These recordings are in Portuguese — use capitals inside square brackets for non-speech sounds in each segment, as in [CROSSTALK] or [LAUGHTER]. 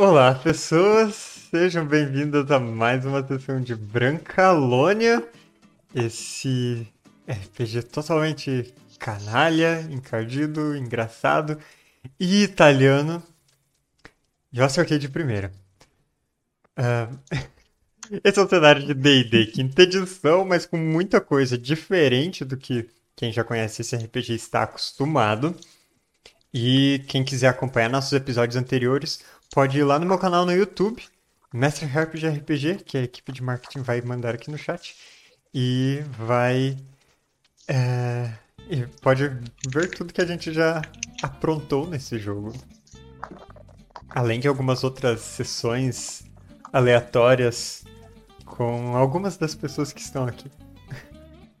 Olá, pessoas! Sejam bem-vindas a mais uma sessão de Brancalônia. Esse RPG totalmente canalha, encardido, engraçado e italiano. Eu acertei de primeira. Ah, [LAUGHS] esse é o cenário de D&D, quinta edição, mas com muita coisa diferente do que quem já conhece esse RPG está acostumado. E quem quiser acompanhar nossos episódios anteriores, pode ir lá no meu canal no YouTube, Mestre Harp de RPG, que a equipe de marketing vai mandar aqui no chat. E vai. é, e pode ver tudo que a gente já aprontou nesse jogo. Além de algumas outras sessões aleatórias com algumas das pessoas que estão aqui.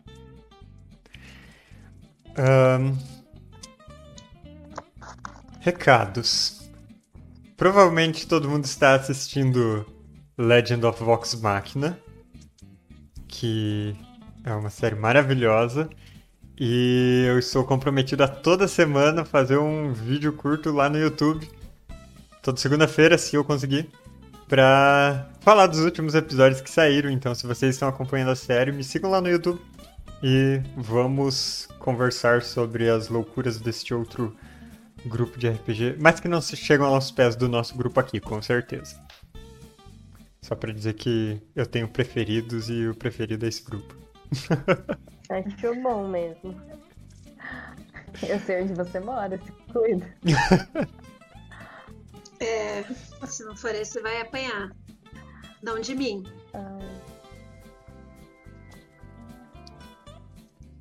[LAUGHS] Ahn, Recados. Provavelmente todo mundo está assistindo Legend of Vox Machina, que é uma série maravilhosa. E eu estou comprometido a toda semana fazer um vídeo curto lá no YouTube, toda segunda-feira, se eu conseguir, pra falar dos últimos episódios que saíram. Então, se vocês estão acompanhando a série, me sigam lá no YouTube e vamos conversar sobre as loucuras deste outro grupo de RPG, mas que não chegam aos pés do nosso grupo aqui, com certeza. Só pra dizer que eu tenho preferidos e o preferido é esse grupo. [LAUGHS] Acho bom mesmo. Eu sei onde você mora, se cuida. [LAUGHS] É, se não for esse, vai apanhar. Não de mim. Ai.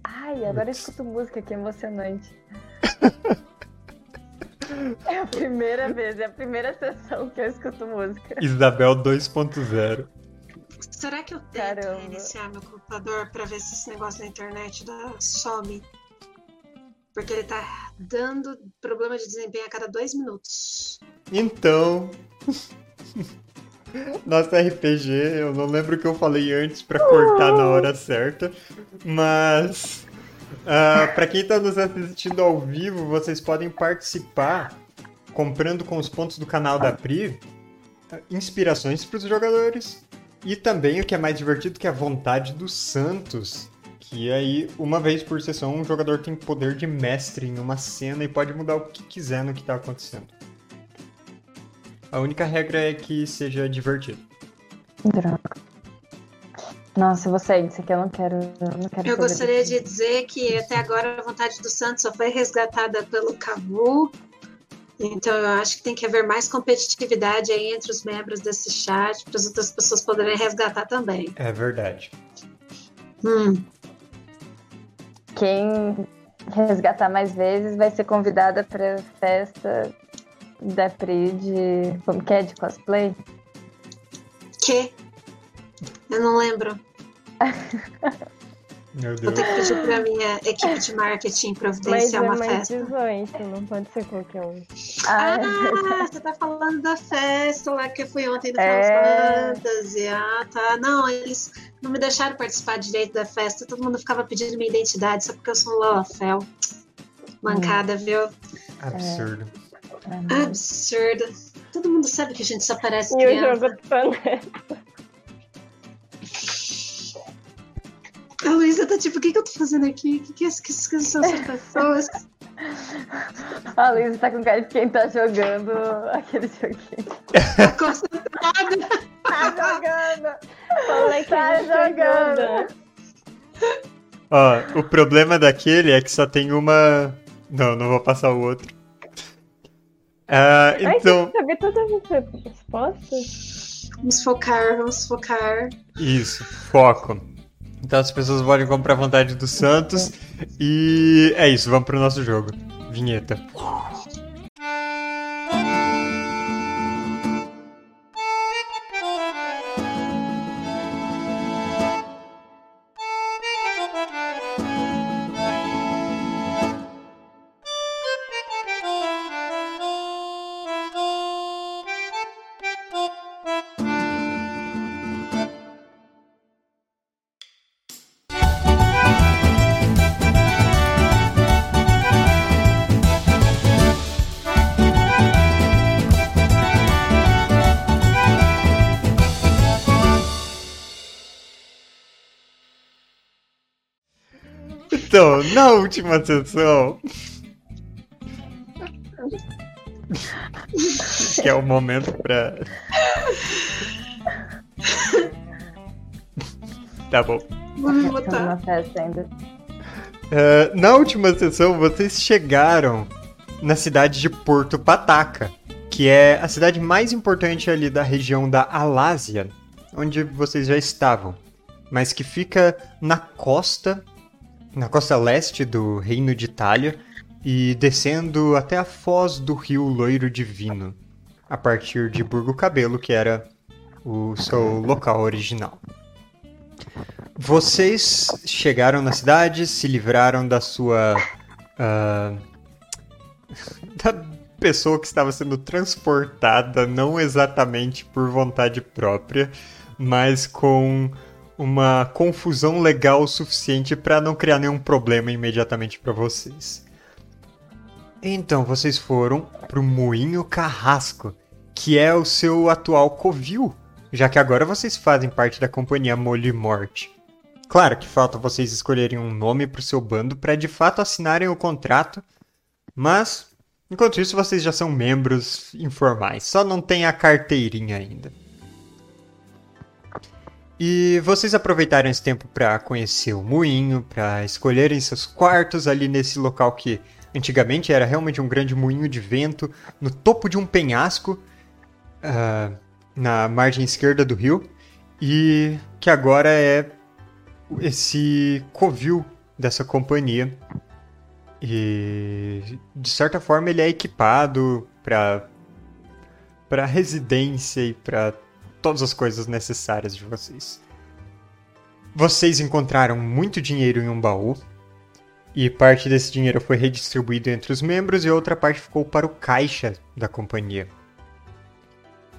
Ai, agora eu escuto música, que emocionante. [LAUGHS] É a primeira vez, é a primeira sessão que eu escuto música. Isabel 2.0. Será que eu tento Caramba. reiniciar meu computador pra ver se esse negócio da internet dá, some? Porque ele tá dando problema de desempenho a cada dois minutos. Então. [LAUGHS] Nosso RPG, eu não lembro o que eu falei antes pra cortar na hora certa, mas. Ah, pra quem tá nos assistindo ao vivo, vocês podem participar comprando com os pontos do canal da Pri inspirações pros jogadores e também o que é mais divertido, que é a vontade do Santos. Que aí, uma vez por sessão, um jogador tem poder de mestre em uma cena e pode mudar o que quiser no que tá acontecendo. A única regra é que seja divertido. Droga. Nossa, eu vou sair disso aqui, eu não quero. Eu, não quero Eu gostaria disso. de dizer que até agora a vontade do Santos só foi resgatada pelo Cavu. Então eu acho que tem que haver mais competitividade aí entre os membros desse chat para as outras pessoas poderem resgatar também. É verdade. Hum, Quem resgatar mais vezes vai ser convidada pra festa da Pri de. Como que é? De cosplay? que? Eu não lembro. Meu Vou Deus. ter que pedir para minha equipe de marketing Mas providenciar é uma mais festa. 18, não pode ser qualquer um. Ah, Ah, [LAUGHS] você tá falando da festa lá que eu fui ontem da É. Fantasy. Ah, tá. Não, eles não me deixaram participar direito da festa. Todo mundo ficava pedindo minha identidade só porque eu sou um Lolafel. Mancada, viu? Absurdo. Absurdo. Todo mundo sabe que a gente só parece E o criança. jogo do Pané. A Luísa tá tipo, o que, que eu tô fazendo aqui? O que, que, é- que, que são essas pessoas? [LAUGHS] A Luísa tá com cara de quem tá jogando aquele joguinho. Tá concentrada. Tá jogando! Falei que Tá tinha jogando! Ó, o problema daquele é que só tem uma. Não, não vou passar o outro. Ah, Ai, então, você sabia todas as respostas? Vamos focar, vamos focar. isso, foco. Então as pessoas podem comprar a vontade do Santos. E é isso, vamos pro nosso jogo. Vinheta. Então, na última sessão. que é o momento pra. Tá bom. Botar. ainda. É, na última sessão, vocês chegaram na cidade de Porto Pataca, que é a cidade mais importante ali da região da Alásia, onde vocês já estavam, mas que fica na costa, na costa leste do Reino de Itália e descendo até a foz do rio Loiro Divino, a partir de Burgo Cabelo, que era o seu local original. Vocês chegaram na cidade, se livraram da sua. ah, [LAUGHS] da pessoa que estava sendo transportada, não exatamente por vontade própria, mas com uma confusão legal o suficiente para não criar nenhum problema imediatamente para vocês. Então, vocês foram pro Moinho Carrasco, que é o seu atual covil, já que agora vocês fazem parte da companhia Molho e Morte. Claro que falta vocês escolherem um nome pro seu bando para de fato assinarem o contrato, mas enquanto isso vocês já são membros informais, só não tem a carteirinha ainda. E vocês aproveitaram esse tempo para conhecer o moinho, para escolherem seus quartos ali nesse local que antigamente era realmente um grande moinho de vento no topo de um penhasco ah, na margem esquerda do rio e que agora é esse covil dessa companhia. E de certa forma ele é equipado para para residência e para todas as coisas necessárias de vocês. Vocês encontraram muito dinheiro em um baú e parte desse dinheiro foi redistribuído entre os membros e outra parte ficou para o caixa da companhia.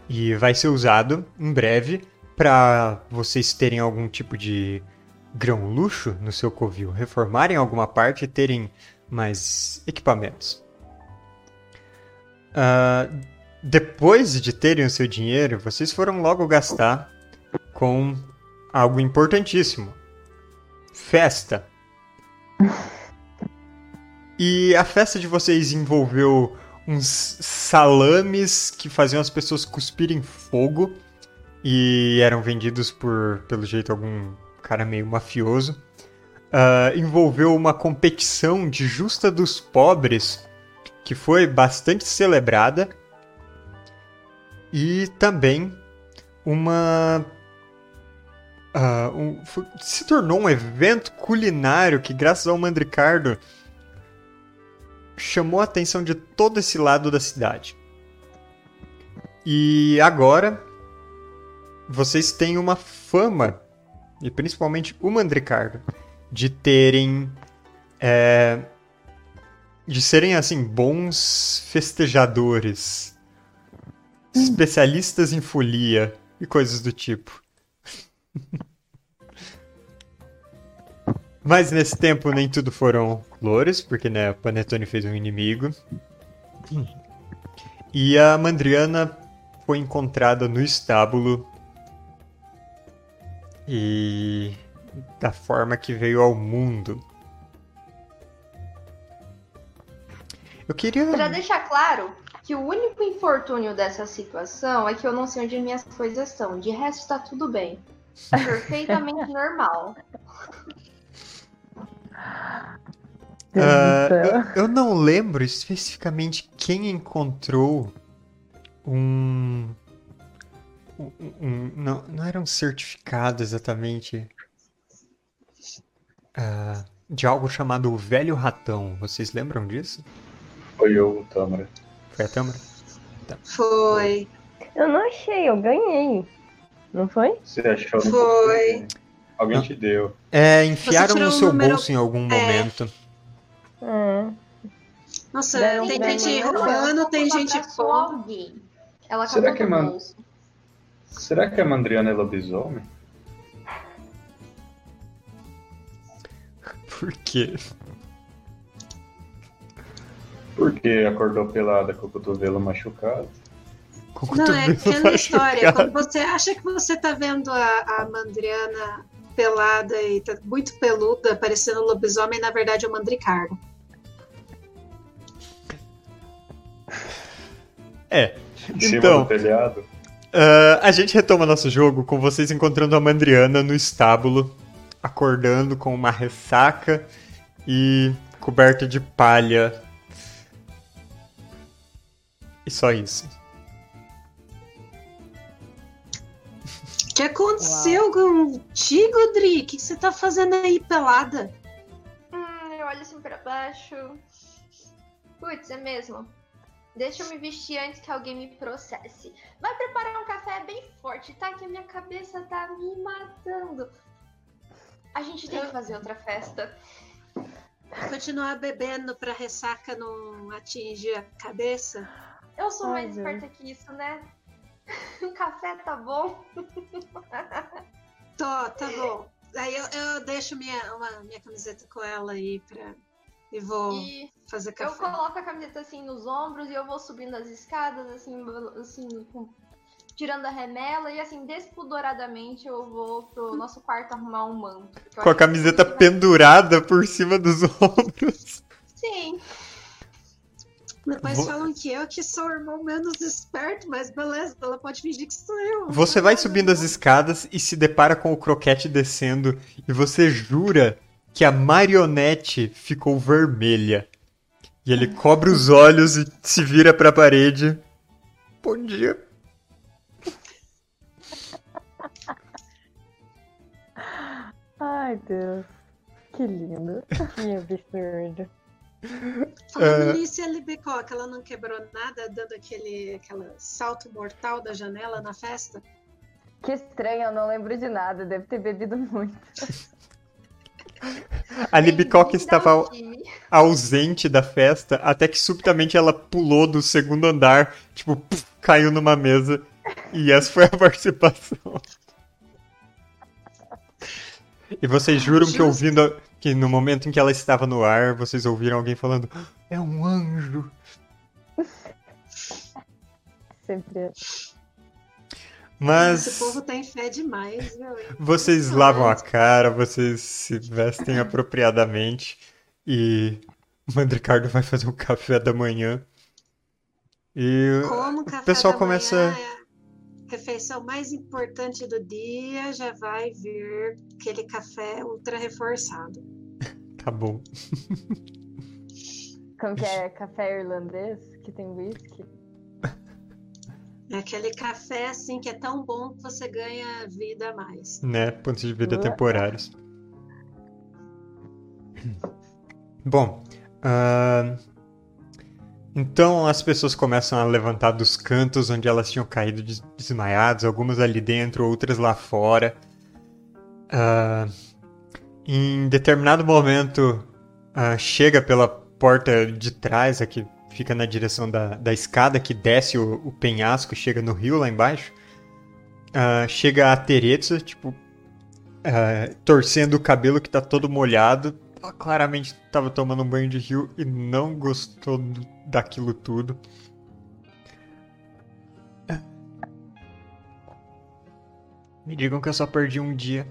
E vai ser usado em breve para vocês terem algum tipo de grão luxo no seu covil, reformarem alguma parte e terem mais equipamentos. Ah, depois de terem o seu dinheiro, vocês foram logo gastar com algo importantíssimo: festa. [LAUGHS] E a festa de vocês envolveu uns salames que faziam as pessoas cuspirem fogo e eram vendidos por, pelo jeito, algum cara meio mafioso. Ah, envolveu uma competição de justa dos pobres que foi bastante celebrada e também uma ah, um- se tornou um evento culinário que graças ao Mandricardo chamou a atenção de todo esse lado da cidade. E agora vocês têm uma fama, e principalmente o Mandricardo, de terem. é, de serem assim, bons festejadores, especialistas em folia e coisas do tipo. [LAUGHS] Mas nesse tempo nem tudo foram flores, porque né, Panetone fez um inimigo. E a Mandriana foi encontrada no estábulo. E da forma que veio ao mundo. Eu queria. Pra deixar claro que o único infortúnio dessa situação é que eu não sei onde minhas coisas estão. De resto, tá tudo bem. Perfeitamente normal. [LAUGHS] Céu. eu, eu não lembro especificamente quem encontrou um. um- um- não, não era um certificado exatamente. ah, de algo chamado Velho Ratão. Vocês lembram disso? Foi eu, Tâmara. Foi a Tâmara? Foi. Eu não achei, eu ganhei. Não foi? Você achou? Foi. Alguém te deu. É, enfiaram no o seu número- bolso em algum é. momento. É. Nossa, tem gente roubando, tem gente alguém. Ela Será acabou que é man- bolso. Será que a Mandriana é lobisomem? Por quê? Porque acordou pelada com o cotovelo machucado. Com o Não, é aquela [LAUGHS] história. Quando você acha que você tá vendo a, a Mandriana pelada e tá muito peluda, parecendo um lobisomem, na verdade é o Mandricardo. É. Em Então, ah, a gente retoma nosso jogo com vocês encontrando a Mandriana no estábulo, acordando com uma ressaca e coberta de palha. E só isso. O que aconteceu contigo, Dri? O que você tá fazendo aí pelada? Hum, eu olho assim pra baixo. Putz, é mesmo. Deixa eu me vestir antes que alguém me processe. Vai preparar um café bem forte, tá? Que a minha cabeça tá me matando. A gente tem que fazer outra festa. Continuar bebendo pra ressaca não atingir a cabeça? Eu sou Ai, mais Deus. esperta que isso, né? [LAUGHS] Um café tá bom. [LAUGHS] Tô, tá bom. Aí eu, eu deixo minha, uma, minha camiseta com ela aí pra. E vou E fazer eu café. coloco a camiseta assim nos ombros e eu vou subindo as escadas, assim, assim, com- tirando a remela e assim, despudoradamente eu vou pro nosso quarto arrumar um manto. eu Com a camiseta pendurada por cima dos [LAUGHS] ombros. Sim. Depois Vou- falam que eu que sou o irmão menos esperto, mas beleza, ela pode fingir que sou eu. Você vai subindo as escadas e se depara com o croquete descendo e você jura que a marionete ficou vermelha. E ele cobre os olhos e se vira pra parede. Bom dia. Ai, Deus. Que lindo. Que absurdo. Falando É. nisso, a Libicoca, ela não quebrou nada, dando aquele, aquele salto mortal da janela na festa? Que estranho, eu não lembro de nada. Deve ter bebido muito. [LAUGHS] A Libicoca estava ausente da festa até que subitamente ela pulou do segundo andar, tipo, puf, caiu numa mesa. E essa foi a [LAUGHS] participação. E vocês juram que ouvindo que no momento em que ela estava no ar, vocês ouviram alguém falando: "É um anjo". [LAUGHS] Sempre. é. Mas Esse povo tem fé demais, viu? vocês lavam a cara, vocês se vestem [LAUGHS] apropriadamente e o Mandricardo vai fazer o café da manhã. E Como o café pessoal da começa- manhã é refeição mais importante do dia, já vai vir aquele café ultra reforçado. [LAUGHS] tá bom. Como que é café irlandês? Que tem whisky? É aquele café assim que é tão bom que você ganha vida a mais. né? Pontos de vida Ué. temporários. Bom, ah, então as pessoas começam a levantar dos cantos onde elas tinham caído des- desmaiadas, algumas ali dentro, outras lá fora. Ah, em determinado momento, ah, chega pela porta de trás, a que fica na direção da, da escada que desce o, o penhasco, chega no rio lá embaixo. Ah, chega a Teresa, tipo, torcendo o cabelo que tá todo molhado. Claramente tava tomando um banho de rio e não gostou do- daquilo tudo. Me digam que eu só perdi um dia.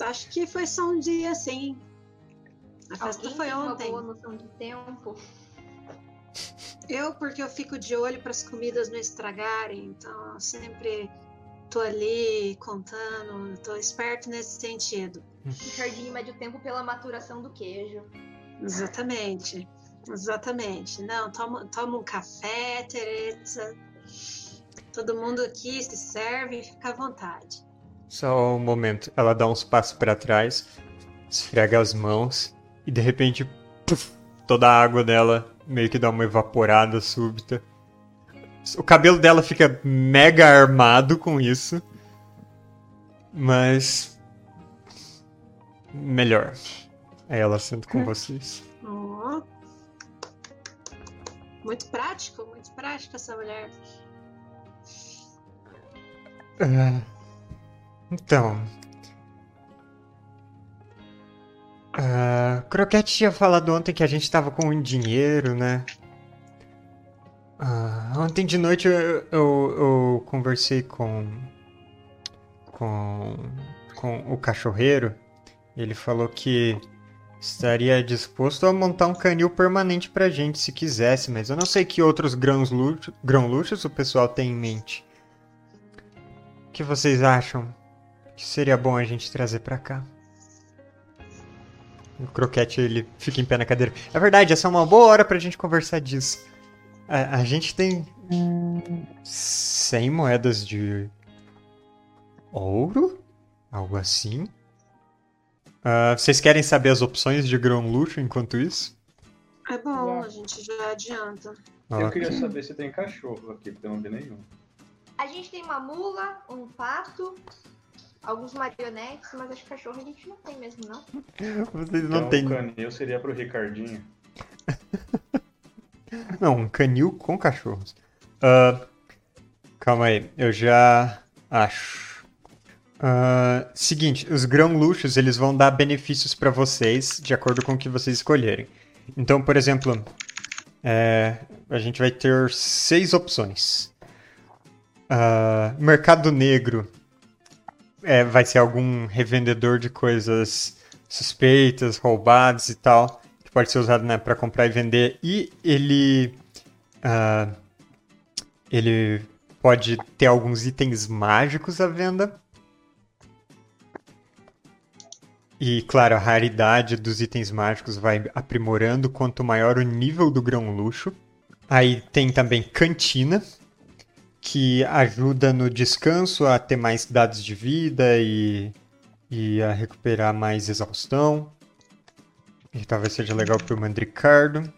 Acho que foi só um dia assim. A festa Alguém foi tem uma ontem. boa noção de tempo. Eu, porque eu fico de olho para as comidas não estragarem, então eu sempre tô ali contando, tô esperto nesse sentido. Ricardinho mede o tempo pela maturação do queijo. Exatamente. Exatamente. Não, toma, toma um café, Teresa. Todo mundo aqui se serve e fica à vontade. Só um momento. Ela dá uns passos pra trás, esfrega as mãos e de repente puf, toda a água dela meio que dá uma evaporada súbita. O cabelo dela fica mega armado com isso. Mas. Melhor. Aí ela senta com vocês. Ó. Muito prático, muito prático essa mulher. Ah, Então. Ah, Croquete tinha falado ontem que a gente tava com dinheiro, né? Ah, ontem de noite eu, eu, eu conversei com, com, com o cachorreiro. Ele falou que estaria disposto a montar um canil permanente pra gente se quisesse, mas eu não sei que outros grãos luxo, grão luxos o pessoal tem em mente. O que vocês acham que seria bom a gente trazer pra cá? O croquete ele fica em pé na cadeira. É verdade, essa é uma boa hora pra gente conversar disso. A, a gente tem 100 moedas de ouro? Algo assim? Ah, vocês querem saber as opções de grão luxo enquanto isso? É bom, Yeah. a gente já adianta. Eu Ok. queria saber se tem cachorro aqui, porque eu não vi nenhum. A gente tem uma mula, um pato, alguns marionetes, mas acho que cachorro a gente não tem mesmo, não. [LAUGHS] Vocês Então não têm. o canil seria pro Ricardinho. [LAUGHS] Não, um canil com cachorros. Ah, calma aí, eu já acho. Ah, seguinte, os grão luxos eles vão dar benefícios pra vocês de acordo com o que vocês escolherem. Então, por exemplo, é, a gente vai ter seis opções. Ah, mercado negro é, vai ser algum revendedor de coisas suspeitas, roubadas e tal, pode ser usado né, para comprar e vender. E ele ah, ele pode ter alguns itens mágicos à venda. E, claro, a raridade dos itens mágicos vai aprimorando quanto maior o nível do grão luxo. Aí tem também cantina, que ajuda no descanso a ter mais dados de vida e, e a recuperar mais exaustão. E talvez seja legal para o Mandricardo.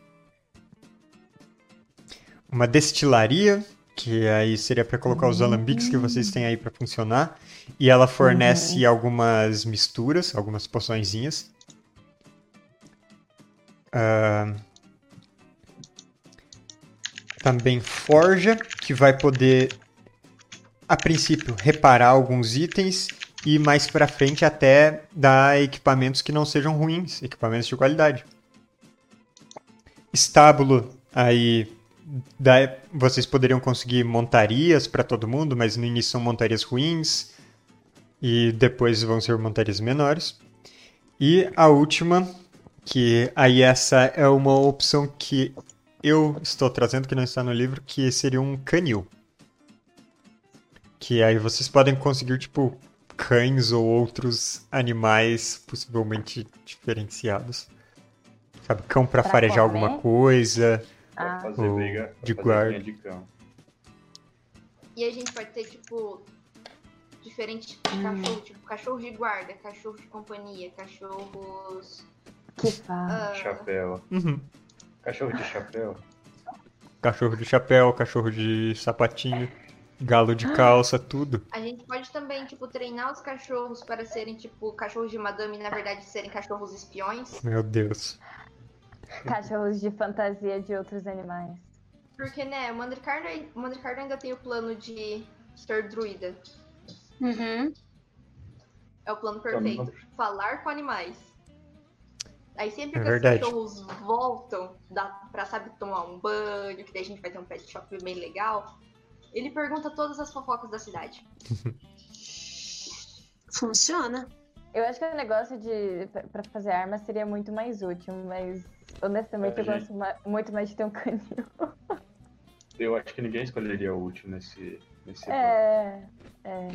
Uma destilaria, que aí seria para colocar os alambiques que vocês têm aí para funcionar. E ela fornece algumas misturas, algumas poçõezinhas. Ah, também forja, que vai poder, a princípio, reparar alguns itens e mais pra frente até dar equipamentos que não sejam ruins, equipamentos de qualidade. Estábulo, aí dá- vocês poderiam conseguir montarias pra todo mundo, mas no início são montarias ruins e depois vão ser montarias menores. E a última, que aí essa é uma opção que eu estou trazendo que não está no livro, que seria um canil. Que aí vocês podem conseguir, tipo, cães ou outros animais possivelmente diferenciados. Sabe, cão pra Pra farejar comer? alguma coisa. Ah. fazer briga, de fazer guarda. de cão. E a gente pode ter, tipo, diferentes tipos de cachorro, tipo, cachorro de guarda, cachorro de companhia, cachorros. Que fala. ah, Chapéu. Uhum. Cachorro de chapéu. Cachorro de chapéu, cachorro de sapatinho, galo de calça, tudo. a gente pode também, tipo, treinar os cachorros para serem, tipo, cachorros de madame e, na verdade, serem cachorros espiões. Meu Deus. Cachorros de fantasia de outros animais. Porque, né, o Mandricardo, o Mandricardo ainda tem o plano de ser druida. Uhum. É o plano Então, perfeito. Falar com animais. Aí sempre É que verdade. os cachorros voltam dá pra, sabe, tomar um banho, que daí a gente vai ter um pet shop bem legal, ele pergunta todas as fofocas da cidade. [LAUGHS] Funciona. Eu acho que o negócio de pra- pra fazer arma seria muito mais útil, mas honestamente É, eu gente. gosto ma- muito mais de ter um canil. [LAUGHS] Eu acho que ninguém escolheria o útil nesse. nesse É. É.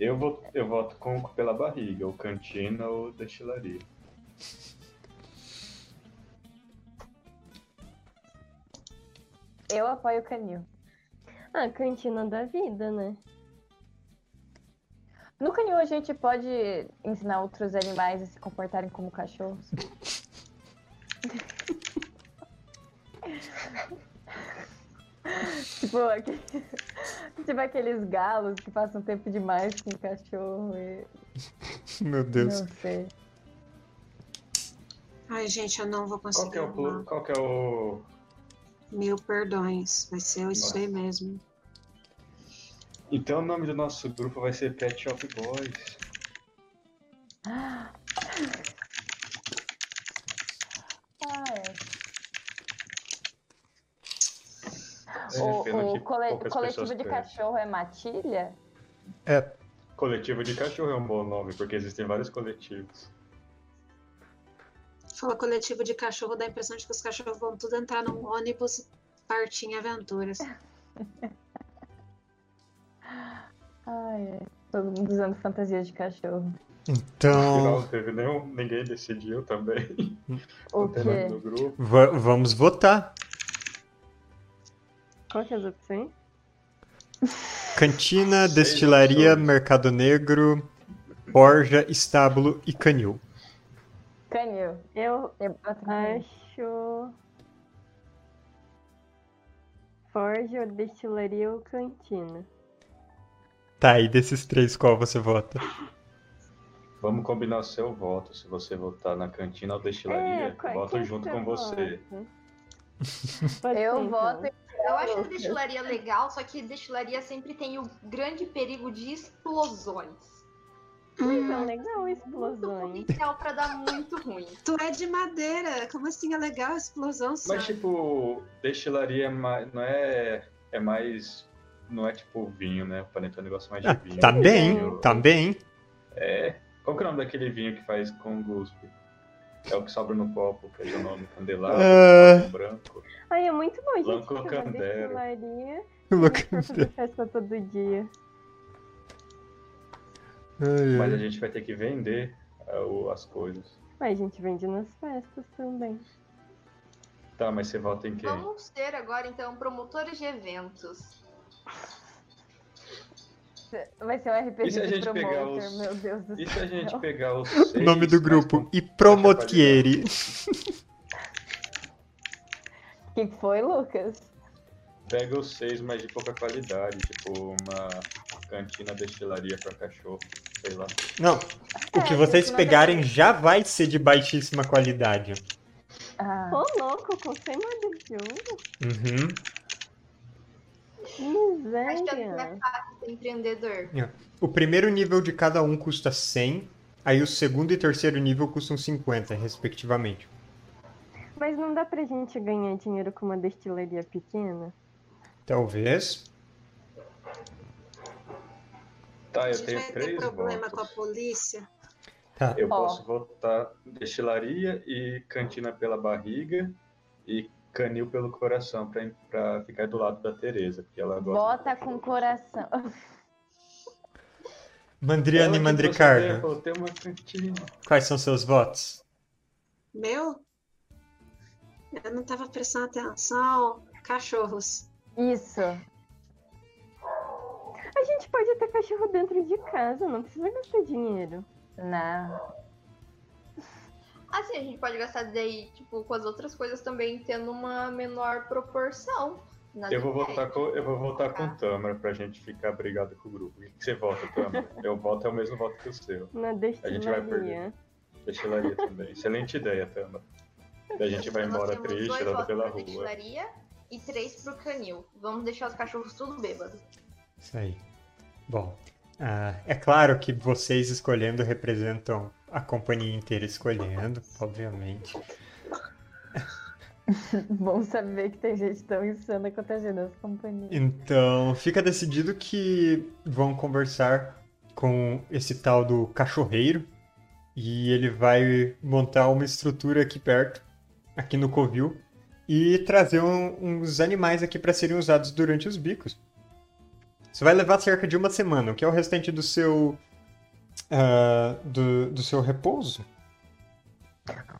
Eu, vou, eu voto com, pela barriga, ou cantina ou destilaria. Eu apoio o canil. Ah, cantina da vida, né? No canil a gente pode ensinar outros animais a se comportarem como cachorros. [LAUGHS] tipo, aquele- [LAUGHS] tipo aqueles galos que passam tempo demais com o cachorro e. [LAUGHS] Meu Deus. Não sei. Ai, gente, eu não vou Qual conseguir. que é o. Qual que é o. Mil perdões. Vai ser isso Nossa. aí mesmo. Então o nome do nosso grupo vai ser Pet Shop Boys. Ah, é. O, pena o que cole- coletivo de pegam. cachorro é matilha? É, Coletivo de cachorro é um bom nome, porque existem vários coletivos. Fala coletivo de cachorro, dá a impressão de que os cachorros vão tudo entrar num ônibus e partir em aventuras. [LAUGHS] Ai, ai. Todo mundo usando fantasia de cachorro. então Não teve nenhum, ninguém decidiu também. [LAUGHS] O quê? va- vamos votar. Qual que é as opções? Cantina, destilaria, mercado negro, forja, estábulo e canil. Canil. Eu Eu acho. Forja, destilaria ou cantina? Tá, e desses três, qual você vota? Vamos combinar o seu voto. Se você votar na cantina ou destilaria, qual- eu voto junto com você. vota? [LAUGHS] Pode Eu então. voto Eu acho destilaria legal, só que destilaria sempre tem o grande perigo de explosões. É Hum, legal explosões. potencial pra dar muito ruim. tu é de madeira. Como assim é legal a explosão, só? Mas tipo, destilaria é mais, não é, é mais, não é tipo vinho, né? Aparenta um negócio mais de Ah, vinho. também, Vinho- também. É. Qual que é o nome daquele vinho que faz com guspe? É o que sobra no copo, que é o nome candelabro, Ah. branco. Ai, é muito bom, gente. Blanco Candero. destilaria. Fazer festa todo dia. Ai, Mas a gente vai ter que vender o- as coisas. Mas a gente vende nas festas também. Tá, mas você vota em quem? Vamos ter agora, então, promotores de eventos. Vai ser um RPG E se a de promoter, os- meu Deus do E céu. se a gente pegar os [LAUGHS] seis O nome do grupo, I Promotieri. O [LAUGHS] que que foi, Lucas? Pega os seis, mas de pouca qualidade, tipo uma cantina destilaria pra cachorro, sei lá. Não, o É, que vocês isso não pegarem já vai ser de baixíssima qualidade. Ah, Ô, louco, com 100 moedas de ouro? Uhum. Acho que é Miséria. mais fácil ser empreendedor. O primeiro nível de cada um custa 100, aí o segundo e terceiro nível custam 50, respectivamente. Mas não dá pra gente ganhar dinheiro com uma destilaria pequena? Talvez. Tá, eu tenho três problema com a votos. polícia. Tá. Eu Ó. posso votar destilaria e cantina pela barriga e canil pelo coração pra, pra ficar do lado da Tereza, porque ela gosta. Bota de com coração. [LAUGHS] Mandriana e Mandricardo, uma cantina. quais são seus votos? Meu? Eu não tava prestando atenção. Cachorros. Isso. A gente pode ter cachorro dentro de casa, não precisa gastar dinheiro. Não. Assim, a gente pode gastar daí, tipo, com as outras coisas também tendo uma menor proporção. Eu vou votar com, eu vou votar com Ah. Tâmara pra gente ficar brigado com o grupo. O que que você vota, Tâmara? [LAUGHS] Eu voto é o mesmo voto que o seu. Na gente vai destilaria. perder. Destilaria também. Excelente ideia, Tâmara. Daí a gente vai embora triste, andando pela rua. destilaria e três pro canil. Vamos deixar os cachorros tudo bêbados. Isso aí. Bom, ah, é claro que vocês escolhendo representam a companhia inteira escolhendo, obviamente. [LAUGHS] Bom saber que tem gente tão insana quanto a gente das companhias. Então, fica decidido que vão conversar com esse tal do cachorreiro e ele vai montar uma estrutura aqui perto, aqui no Covil, e trazer um- uns animais aqui para serem usados durante os bicos. Isso vai levar cerca de uma semana, o que é o restante do seu ah, do, do seu repouso.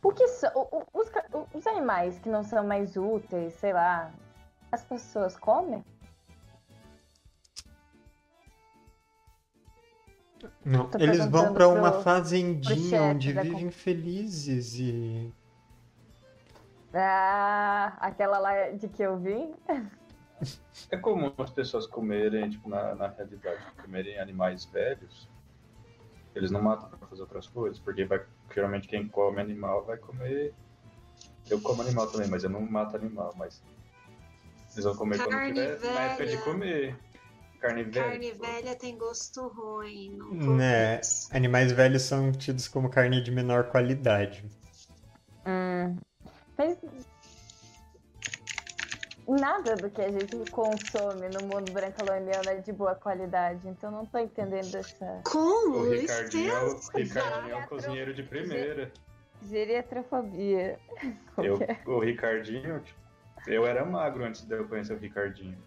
O que são o- os, os animais que não são mais úteis, sei lá, as pessoas comem? Não, eles vão para uma pro- fazendinha onde vivem felizes e Ah, aquela lá de que eu vi? [LAUGHS] É comum as pessoas comerem, tipo, na, na realidade, comerem animais velhos. Eles não matam pra fazer outras coisas, porque vai, geralmente quem come animal vai comer. Eu como animal também, mas eu não mato animal, mas. Eles vão comer quando Carne tiver na época de velha. comer. Carne velha. Carne velha tem gosto ruim. Não Né. Animais velhos são tidos como carne de menor qualidade. Hum. Mas. Nada do que a gente consome no mundo brancoloniano é de boa qualidade. Então não tô entendendo essa O Com Ricardinho é o. Ricardinho é o cozinheiro de primeira. geriatrofobia. Eu, Ok. o Ricardinho, tipo, eu era magro antes de eu conhecer o Ricardinho.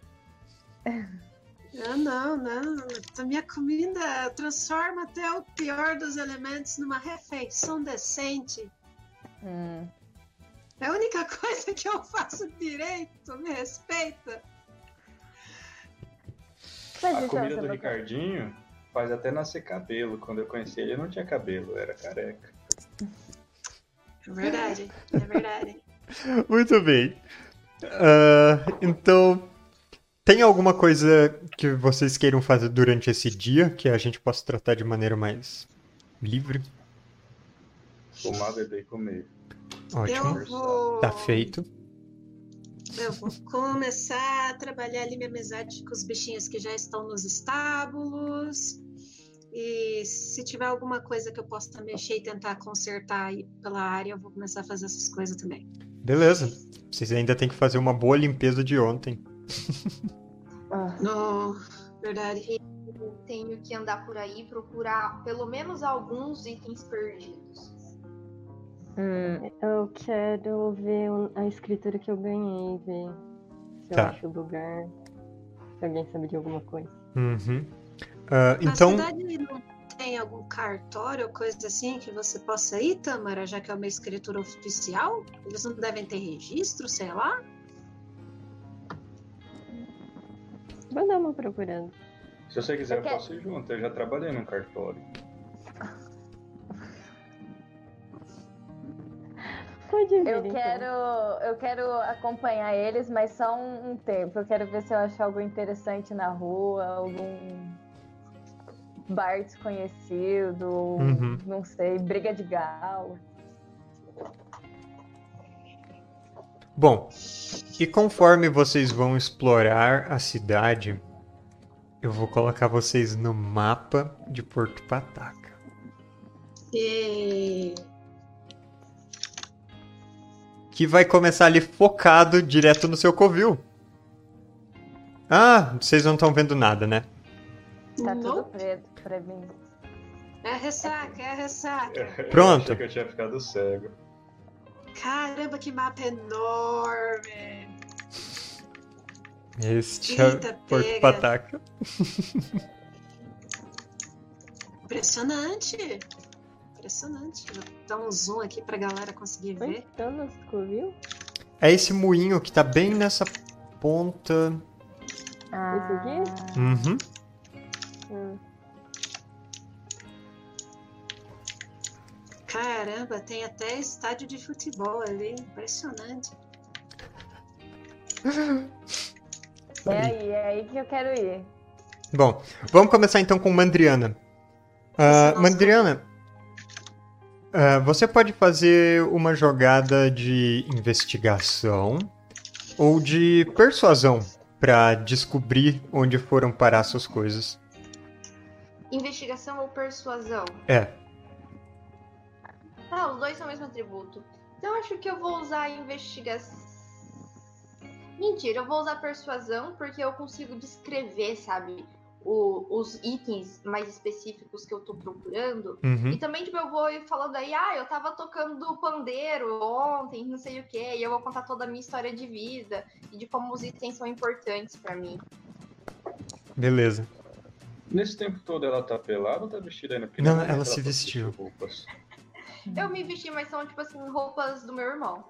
Ah, não, não. A minha comida transforma até o pior dos elementos numa refeição decente. Hum. É a única [LAUGHS] coisa que eu faço direito. Me respeita. Mas A então, comida do Ricardinho faz até nascer cabelo. Quando eu conheci ele, ele não tinha cabelo, era careca. É verdade, é verdade. [LAUGHS] Muito bem. Ah, então, tem alguma coisa que vocês queiram fazer durante esse dia que a gente possa tratar de maneira mais livre? Fumar, beber e comer. Ótimo. Eu vou. Tá feito. Eu vou começar a trabalhar ali minha amizade com os bichinhos que já estão nos estábulos. E se tiver alguma coisa que eu possa mexer e tentar consertar aí pela área, eu vou começar a fazer essas coisas também. Beleza. Vocês ainda têm que fazer uma boa limpeza de ontem. [LAUGHS] Ah, No, verdade. Eu tenho que andar por aí e procurar pelo menos alguns itens perdidos. Hum, Eu quero ver a escritura que eu ganhei, ver se Tá. eu acho o lugar. Se alguém sabe de alguma coisa. Uhum. Na então, cidade não tem algum cartório ou coisa assim que você possa ir, Tamara, já que é uma escritura oficial? Eles não devem ter registro, sei lá? Vou dar uma procurando. Se você quiser, eu Você quer- posso ir junto. Eu já trabalhei num cartório. Pode vir, eu então. quero, eu quero acompanhar eles, mas só um, um tempo. Eu quero ver se eu acho algo interessante na rua, algum bar desconhecido, Uhum. não sei, briga de galo. bom, e conforme vocês vão explorar a cidade, eu vou colocar vocês no mapa de Porto Pataca. E Que vai começar ali focado direto no seu covil. Ah, vocês não estão vendo nada, né? Tá Não. tudo preto pra mim. É a ressaca, é a ressaca. Pronto. [LAUGHS] Eu achei que eu tinha ficado cego. Caramba, que mapa enorme! Este é Eita, Porto pega. Pataca. [LAUGHS] Impressionante! Impressionante. Vou dar um zoom aqui pra galera conseguir ver. no Scoville? É esse moinho que tá bem nessa ponta. Ah, aqui? Uhum. Hum. Caramba, tem até estádio de futebol ali. Impressionante. [LAUGHS] é aí, é aí que eu quero ir. Bom, vamos começar então com Mandriana. Nossa, Mandriana, ah, você pode fazer uma jogada de investigação ou de persuasão pra descobrir onde foram parar suas coisas. Investigação ou persuasão? É, Ah, os dois são o mesmo atributo. Então acho que eu vou usar investigação. Mentira, eu vou usar persuasão porque eu consigo descrever, sabe? O- os itens mais específicos que eu tô procurando. uhum. E também, tipo, eu vou ir falando aí, ah, eu tava tocando pandeiro ontem, não sei o quê, e eu vou contar toda a minha história de vida e de como os itens são importantes pra mim. beleza. Nesse tempo todo ela tá pelada ou tá vestida ainda? Porque Não, não ela que se tá vestiu. roupas. Eu me vesti, mas são, tipo assim, roupas do meu irmão.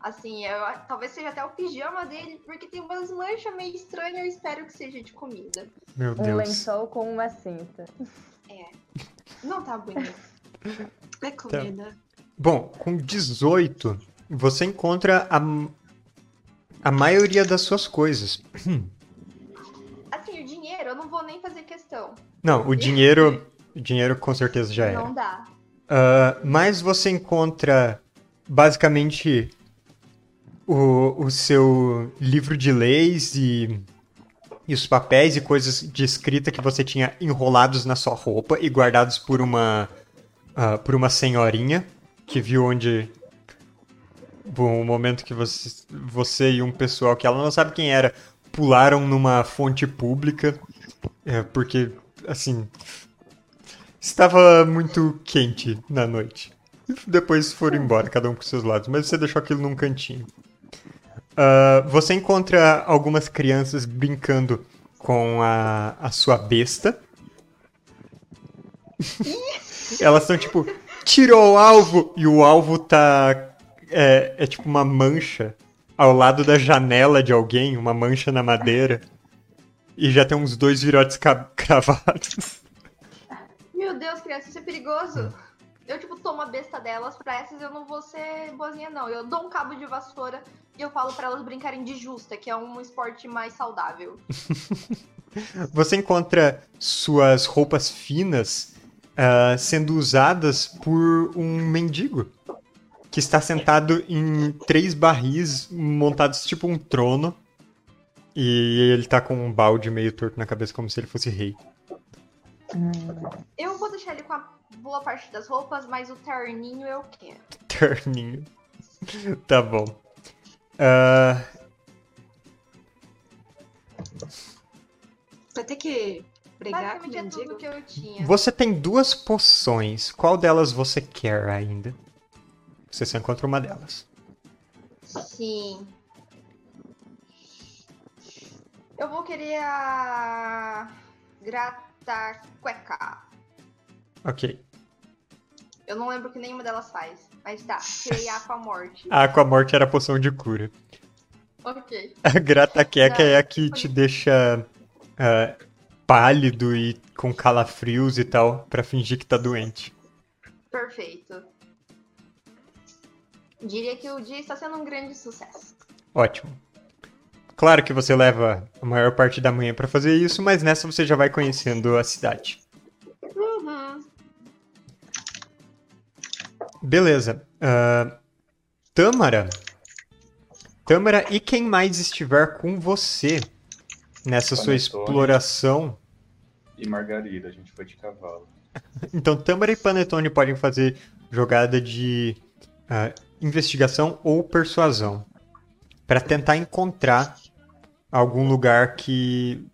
Assim, eu, talvez seja até o pijama dele, porque tem umas manchas meio estranhas, eu espero que seja de comida. Meu Um Deus. lençol com uma cinta. Não tá bonito. [LAUGHS] É comida. Bom, com 18, você encontra a, a maioria das suas coisas. [CLEARS THROAT] Assim, o dinheiro, eu não vou nem fazer questão. Não, o dinheiro, o dinheiro com certeza já era. Não dá. Ah, mas você encontra basicamente o, o seu livro de leis e, e os papéis e coisas de escrita que você tinha enrolados na sua roupa e guardados por uma ah, por uma senhorinha que viu onde Bom, o momento que você, você e um pessoal que ela não sabe quem era pularam numa fonte pública, é, porque, assim, estava muito quente na noite. E depois foram embora, cada um para seus lados, mas você deixou aquilo num cantinho. Ah, você encontra algumas crianças brincando com a, a sua besta. [LAUGHS] Elas estão tipo, tirou o alvo! E o alvo tá. É, é tipo uma mancha ao lado da janela de alguém, uma mancha na madeira. E já tem uns dois virotes [LAUGHS] cravados. Meu Deus, criança, isso é perigoso. Eu, tipo, tomo a besta delas, pra essas eu não vou ser boazinha, não. Eu dou um cabo de vassoura e eu falo pra elas brincarem de justa, que é um esporte mais saudável. [LAUGHS] Você encontra suas roupas finas ah, sendo usadas por um mendigo que está sentado em três barris montados tipo um trono. E ele tá com um balde meio torto na cabeça, como se ele fosse rei. Eu vou deixar ele com a boa parte das roupas, mas o terninho eu quero. [LAUGHS] Terninho. Tá bom. Ah, Vai ter que brigar com o é tudo que eu tinha. você tem duas poções. Qual delas você quer ainda? Você só encontra uma delas. Sim. Eu vou querer a. Grata Cueca. Ok. Eu não lembro o que nenhuma delas faz. Mas tá, tirei a Aqua Morte. A Aquamorte era a poção de cura. Ok. [LAUGHS] A Grataqueca é a que te deixa ah, pálido e com calafrios e tal, pra fingir que tá doente. Perfeito. Diria que o dia está sendo um grande sucesso. Ótimo. Claro que você leva a maior parte da manhã pra fazer isso, mas nessa você já vai conhecendo a cidade. Beleza. Ah, Tâmara. Tâmara e quem mais estiver com você nessa sua Panetone. exploração. E Margarida, a gente foi de cavalo. [LAUGHS] Então, Tâmara e Panetone podem fazer jogada de ah, investigação ou persuasão para tentar encontrar algum lugar que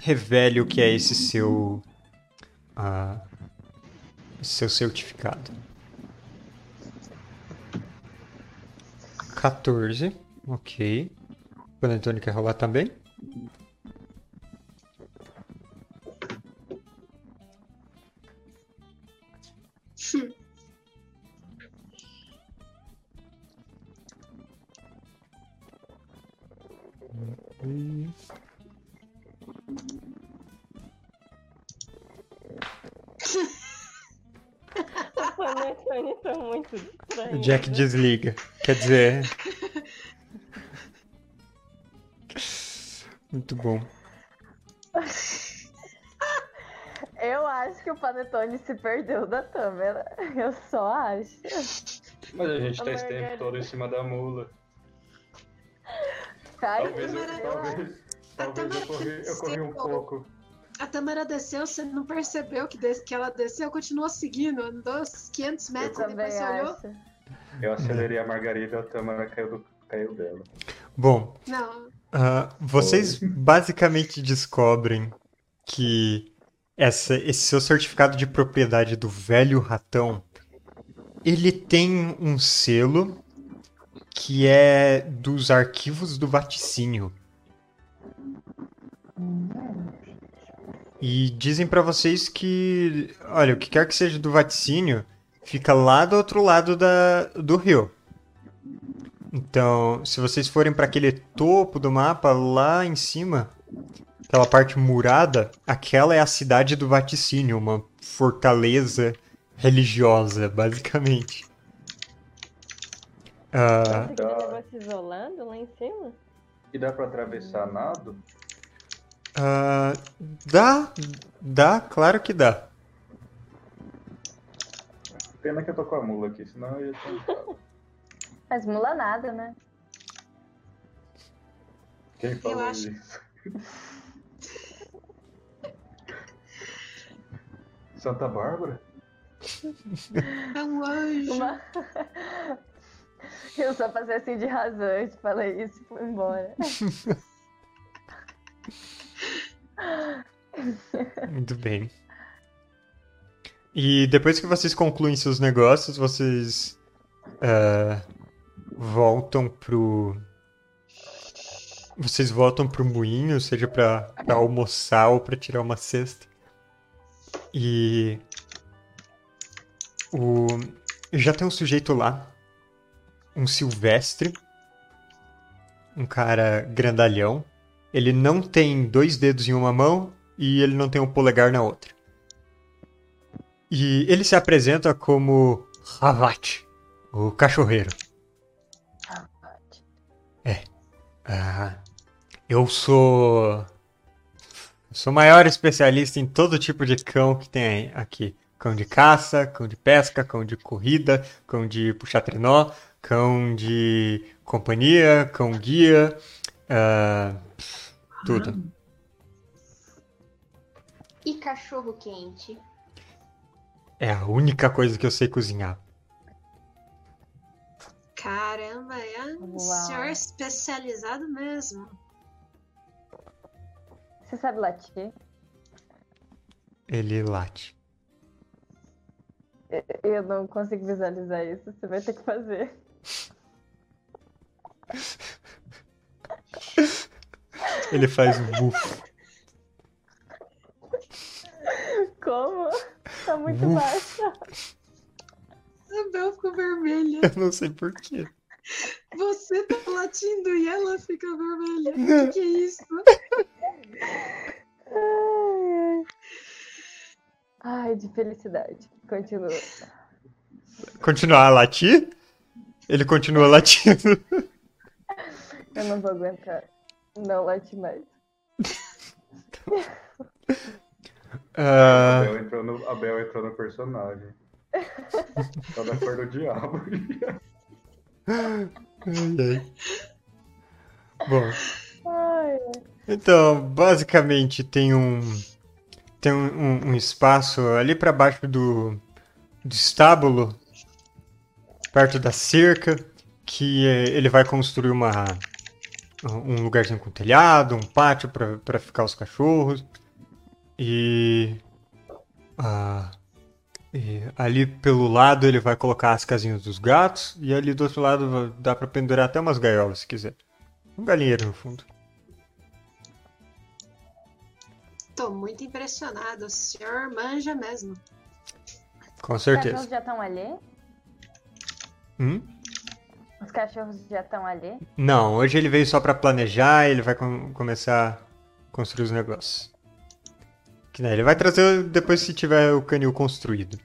revele o que é esse seu ah, seu certificado. 14, ok. Panetone quer rolar também? E- Os panetones são muito O estranhos. Jack desliga. Quer dizer. Muito bom. Eu acho que o Panetone se perdeu da câmera. Eu só acho. Mas a gente A tá esse tempo todo em cima da mula. Ai, Talvez, eu, talvez, talvez eu, corri, eu corri um pouco. A Tamara desceu, você não percebeu que, des- que ela desceu, continuou seguindo, andou uns 500 eu metros, depois você olhou. Eu acelerei a Margarida e a Tamara caiu, do, caiu dela. Bom, Não, ah, vocês basicamente descobrem que essa, esse seu certificado de propriedade do velho ratão ele tem um selo que é dos arquivos do vaticínio. E dizem pra vocês que, olha, o que quer que seja do vaticínio, fica lá do outro lado da, do rio. Então, se vocês forem pra aquele topo do mapa, lá em cima, aquela parte murada, aquela é a cidade do vaticínio, uma fortaleza religiosa, basicamente. Ah, Nossa, aquele negócio isolado lá em cima? E dá pra atravessar nado? Ah, dá, dá, claro que dá. Pena que eu tô com a mula aqui, senão eu ia tentar. Mas mula nada, né? Quem falou acho- isso? Santa Bárbara? é um anjo. Uma... Eu só passei assim de rasante, falei isso e fui embora. [LAUGHS] Muito bem. E depois que vocês concluem seus negócios, vocês ah, voltam pro. Vocês voltam pro moinho, seja pra, pra almoçar ou pra tirar uma cesta. E. O. Já tem um sujeito lá. Um silvestre. Um cara grandalhão. Ele não tem dois dedos em uma mão e ele não tem um polegar na outra. E ele se apresenta como Havat, o cachorreiro. Ah, eu sou. Sou o maior especialista em todo tipo de cão que tem aqui. Cão de caça, cão de pesca, cão de corrida, cão de puxar trenó, cão de companhia, cão guia, ah, tudo. E cachorro quente. É a única coisa que eu sei cozinhar. Caramba, é um Uau. senhor especializado mesmo. Você sabe latir? Ele late. Eu não consigo visualizar isso, você vai ter que fazer. [LAUGHS] Ele faz um bufo. Como? Tá muito Uf. baixa. A Bel ficou vermelha. Eu não sei porquê. Você tá latindo e ela fica vermelha. O [LAUGHS] que, que é isso? Ai, ai. Ai, de felicidade. Continua. Continuar a latir? Ele continua latindo. Eu não vou aguentar. Não late mais. [LAUGHS] Ah, A Bel entrou no, a Bel entrou no personagem. [LAUGHS] Tá da cor do diabo. ai, ai. Bom, Ai, então, basicamente tem um tem um, um- um espaço ali pra baixo do, do estábulo, perto da cerca, que eh, ele vai construir uma um lugarzinho com telhado, um pátio pra pra ficar os cachorros e, ah, e ali pelo lado ele vai colocar as casinhas dos gatos e ali do outro lado dá pra pendurar até umas gaiolas se quiser. Um galinheiro no fundo. Tô muito impressionado. O senhor manja mesmo. Com os certeza. cachorros já estão ali? Hum? Os cachorros já estão ali? Não, hoje ele veio só pra planejar e ele vai com- começar a construir os negócios. Que, né, ele vai trazer depois se tiver o canil construído.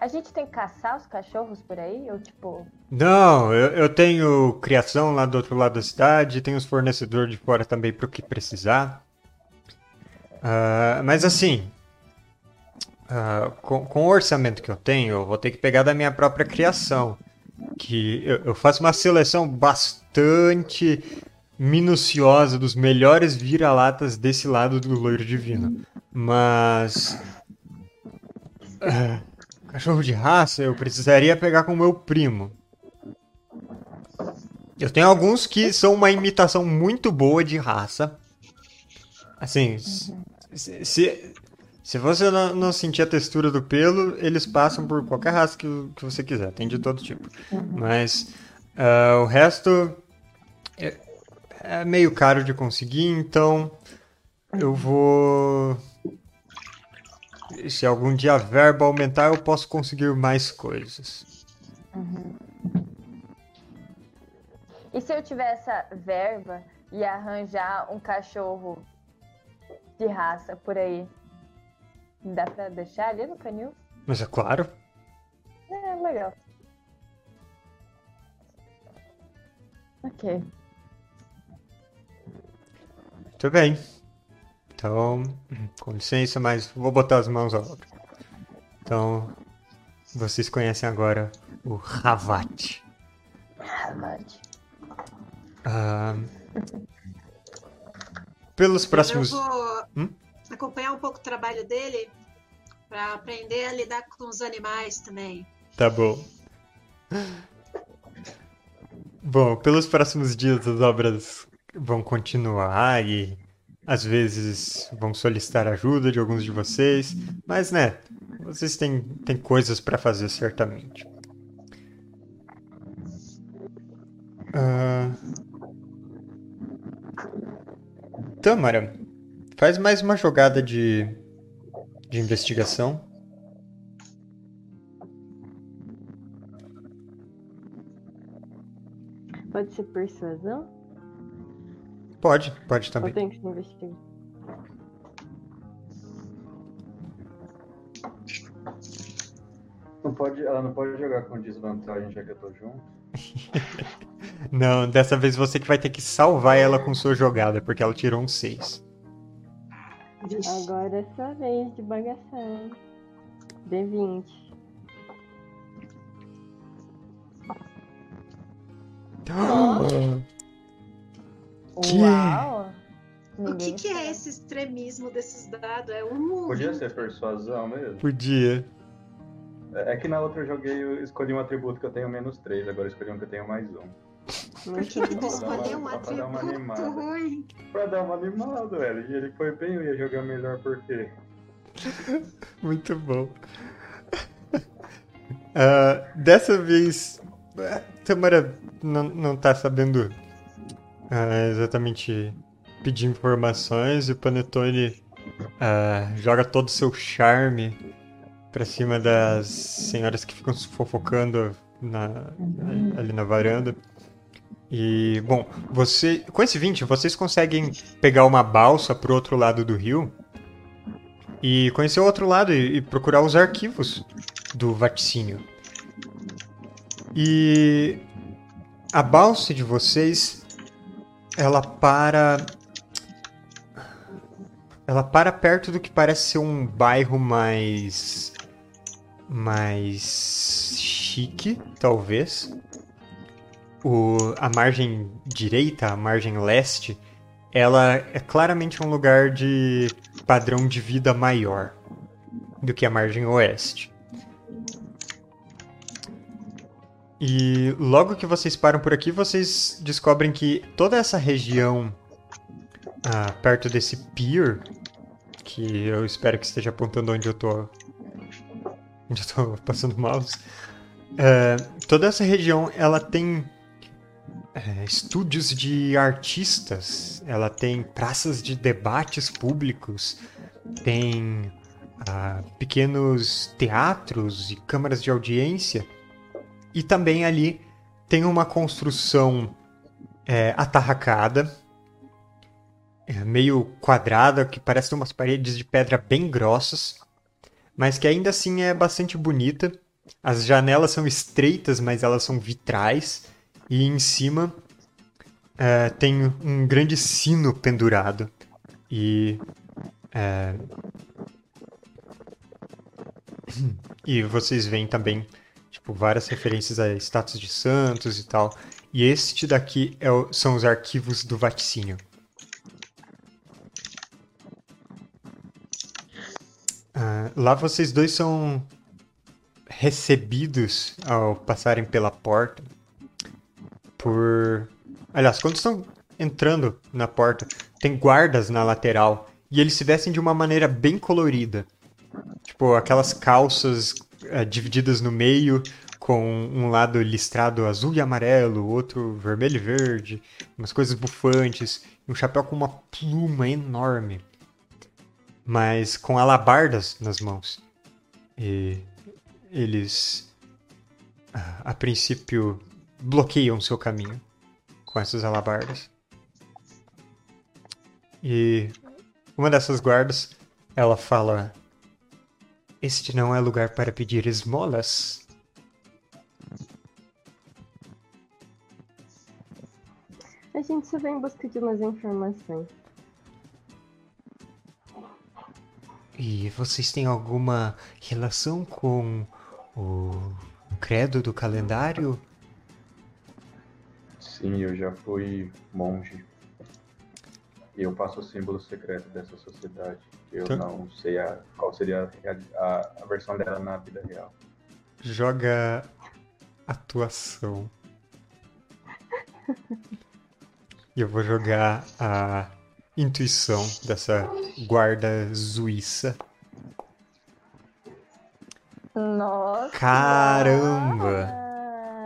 A gente tem que caçar os cachorros por aí? Ou tipo. Não, eu, eu tenho criação lá do outro lado da cidade, tenho os fornecedores de fora também pro que precisar. Ah, mas assim, ah, com, com o orçamento que eu tenho, eu vou ter que pegar da minha própria criação. Que eu, eu faço uma seleção bastante minuciosa dos melhores vira-latas desse lado do loiro divino. Mas. ah, cachorro de raça eu precisaria pegar com meu primo. Eu tenho alguns que são uma imitação muito boa de raça. Assim, se, se você não, não sentir a textura do pelo, eles passam por qualquer raça que, que você quiser. Tem de todo tipo. Mas ah, o resto é, é meio caro de conseguir, então eu vou. Se algum dia a verba aumentar, eu posso conseguir mais coisas. E se eu tiver essa verba e arranjar um cachorro de raça por aí? Dá pra deixar ali no canil? Mas é claro. É, legal. Ok. Muito bem. Então, com licença, mas vou botar as mãos ao obra. Então, vocês conhecem agora o Havat. Harvard. Ah, pelos próximos. Eu vou Hum? Acompanhar um pouco o trabalho dele para aprender a lidar com os animais também. Tá bom. Bom, pelos próximos dias as obras vão continuar e às vezes vão solicitar ajuda de alguns de vocês, mas né, vocês têm, têm coisas para fazer certamente. Ah, Tâmara, faz mais uma jogada de, de investigação. Pode ser persuasão? Pode, pode Ou também. tem que ser investigar? Não pode, ela não pode jogar com desvantagem já que eu tô junto. [LAUGHS] Não, dessa vez você que vai ter que salvar ela com sua jogada, porque ela tirou um 6. Vixe. Agora é sua vez de bagaçar. D20. Que? Uau! O que, que é esse extremismo desses dados? É um. Podia ser persuasão mesmo. Podia. É é que na outra eu joguei, eu escolhi um atributo que eu tenho menos 3, agora eu escolhi um que eu tenho mais 1. Tu escolheu um atributo ruim? Pra dar uma animada, velho. E ele foi bem, eu ia jogar melhor porque. [LAUGHS] Muito bom. [LAUGHS] Ah, dessa vez, a Tamara não, não tá sabendo ah, exatamente pedir informações e o Panetone ah, joga todo o seu charme pra cima das senhoras que ficam se fofocando na- ali na varanda. E, bom, você, com esse 20, vocês conseguem pegar uma balsa pro outro lado do rio e conhecer o outro lado e, e procurar os arquivos do vaticínio. E a balsa de vocês, ela para ela para perto do que parece ser um bairro mais mais chique, talvez. O, a margem direita, a margem leste, ela é claramente um lugar de padrão de vida maior do que a margem oeste. E logo que vocês param por aqui, vocês descobrem que toda essa região ah, perto desse pier, que eu espero que esteja apontando onde eu tô, onde eu tô [LAUGHS] passando o mouse, é, toda essa região ela tem é, estúdios de artistas, ela tem praças de debates públicos, tem ah, pequenos teatros e câmaras de audiência. E também ali tem uma construção é, atarracada, é, meio quadrada, que parece umas paredes de pedra bem grossas, mas que ainda assim é bastante bonita. As janelas são estreitas, mas elas são vitrais. E em cima é, tem um grande sino pendurado. E. é, [CLEARS THROAT] E vocês veem também, tipo, várias referências a status de santos e tal. E este daqui é o- são os arquivos do vaticínio. Ah, lá vocês dois são recebidos ao passarem pela porta por. Aliás, quando estão entrando na porta, tem guardas na lateral e eles se vestem de uma maneira bem colorida. Tipo, aquelas calças eh, divididas no meio, com um lado listrado azul e amarelo, outro vermelho e verde, umas coisas bufantes, um chapéu com uma pluma enorme, mas com alabardas nas mãos. E eles, a princípio, bloqueiam seu caminho com essas alabardas. E uma dessas guardas, ela fala: Este não é lugar para pedir esmolas. A gente só vai em busca de umas informações. E vocês têm alguma relação com o credo do calendário? Sim, eu já fui monge. E eu passo o símbolo secreto dessa sociedade. Eu Tá. não sei a, qual seria a, a, a versão dela na vida real. Joga atuação. E eu vou jogar a intuição dessa guarda suíça. Nossa. Caramba!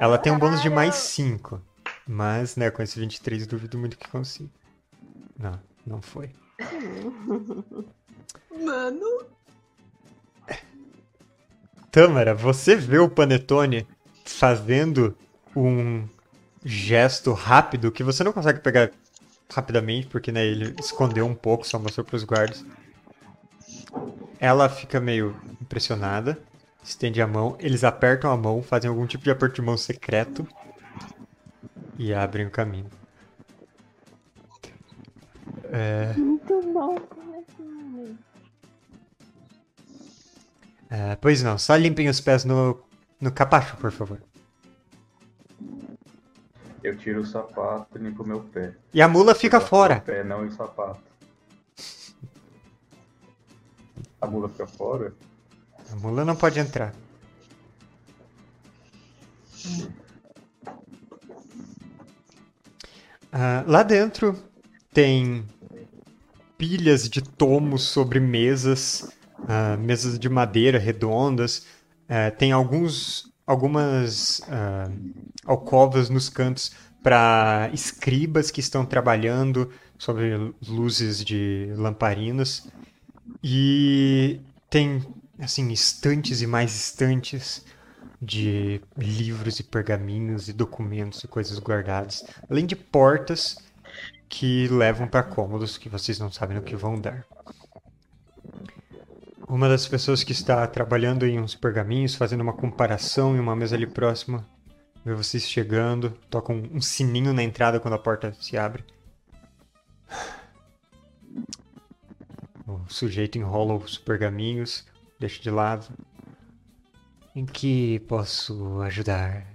Ela tem um bônus de mais caramba. 5. Mas, né, com esse 23 duvido muito que consiga. Não, não foi. [LAUGHS] Mano. Tâmara, você vê o Panetone fazendo um gesto rápido que você não consegue pegar rapidamente, porque né, ele escondeu um pouco, só mostrou para os guardas. Ela fica meio impressionada, estende a mão, eles apertam a mão, fazem algum tipo de aperto de mão secreto e abrem o caminho. É, Muito bom. como assim? é, pois não, só limpem os pés no, no capacho, por favor. Eu tiro o sapato e limpo meu pé. E a mula fica fora. do pé, não o sapato. A mula fica fora? A mula não pode entrar. Ah, lá dentro tem pilhas de tomos sobre mesas, ah, mesas de madeira redondas. Eh, tem alguns, algumas ah, alcovas nos cantos para escribas que estão trabalhando sobre luzes de lamparinas. E tem, assim, estantes e mais estantes de livros e pergaminhos e documentos e coisas guardadas, além de portas que levam para cômodos que vocês não sabem o que vão dar. Uma das pessoas que está trabalhando em uns pergaminhos, fazendo uma comparação em uma mesa ali próxima, vê vocês chegando, toca um, um sininho na entrada quando a porta se abre. O sujeito enrola os pergaminhos, deixa de lado. Em que posso ajudar?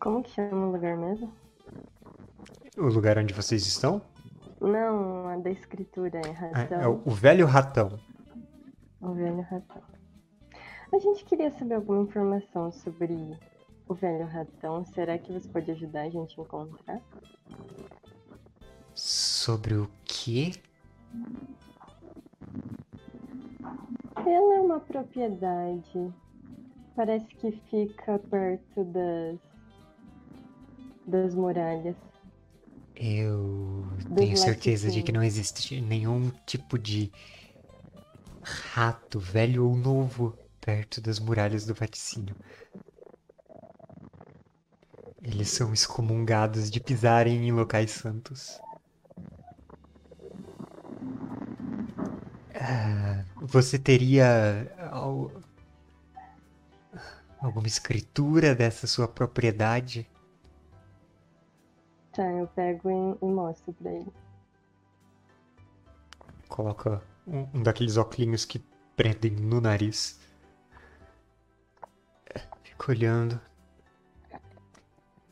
Como que chama o lugar mesmo? O lugar onde vocês estão? Não, a da escritura é É, ratão. é o, o velho ratão. O velho ratão. A gente queria saber alguma informação sobre o velho ratão. Será que você pode ajudar a gente a encontrar? Sobre o quê? Ela é uma propriedade. Parece que fica perto das das muralhas. Eu Dos tenho certeza de que não existe nenhum tipo de rato, velho ou novo, perto das muralhas do vaticínio. Eles são excomungados de pisarem em locais santos. Você teria al- alguma escritura dessa sua propriedade? Tá, eu pego e, mostro pra ele. Coloca um, um daqueles óculos que prendem no nariz. Fica olhando.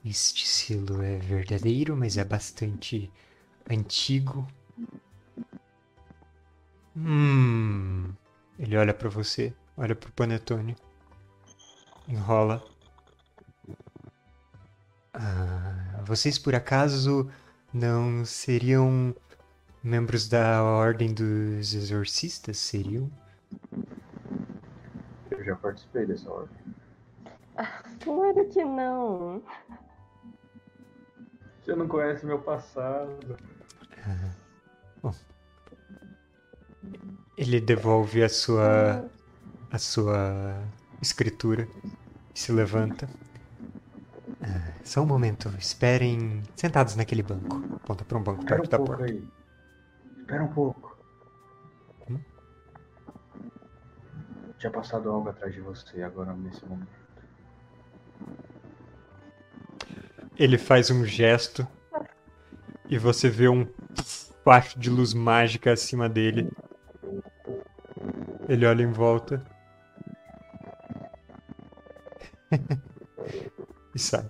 Este selo é verdadeiro, mas é bastante antigo. Hum. Ele olha pra você, olha pro Panetone. Enrola. Ah, vocês por acaso não seriam membros da Ordem dos Exorcistas? Seriam? Eu já participei dessa ordem. Claro que não. Você não conhece meu passado. Ele devolve a sua a sua escritura e se levanta. Ah, só um momento, esperem sentados naquele banco. Aponta para um banco Espera perto um da porta. aí. Espera um pouco. Hum? Tinha passado algo atrás de você agora nesse momento. Ele faz um gesto e você vê um facho de luz mágica acima dele. Ele olha em volta. e sai.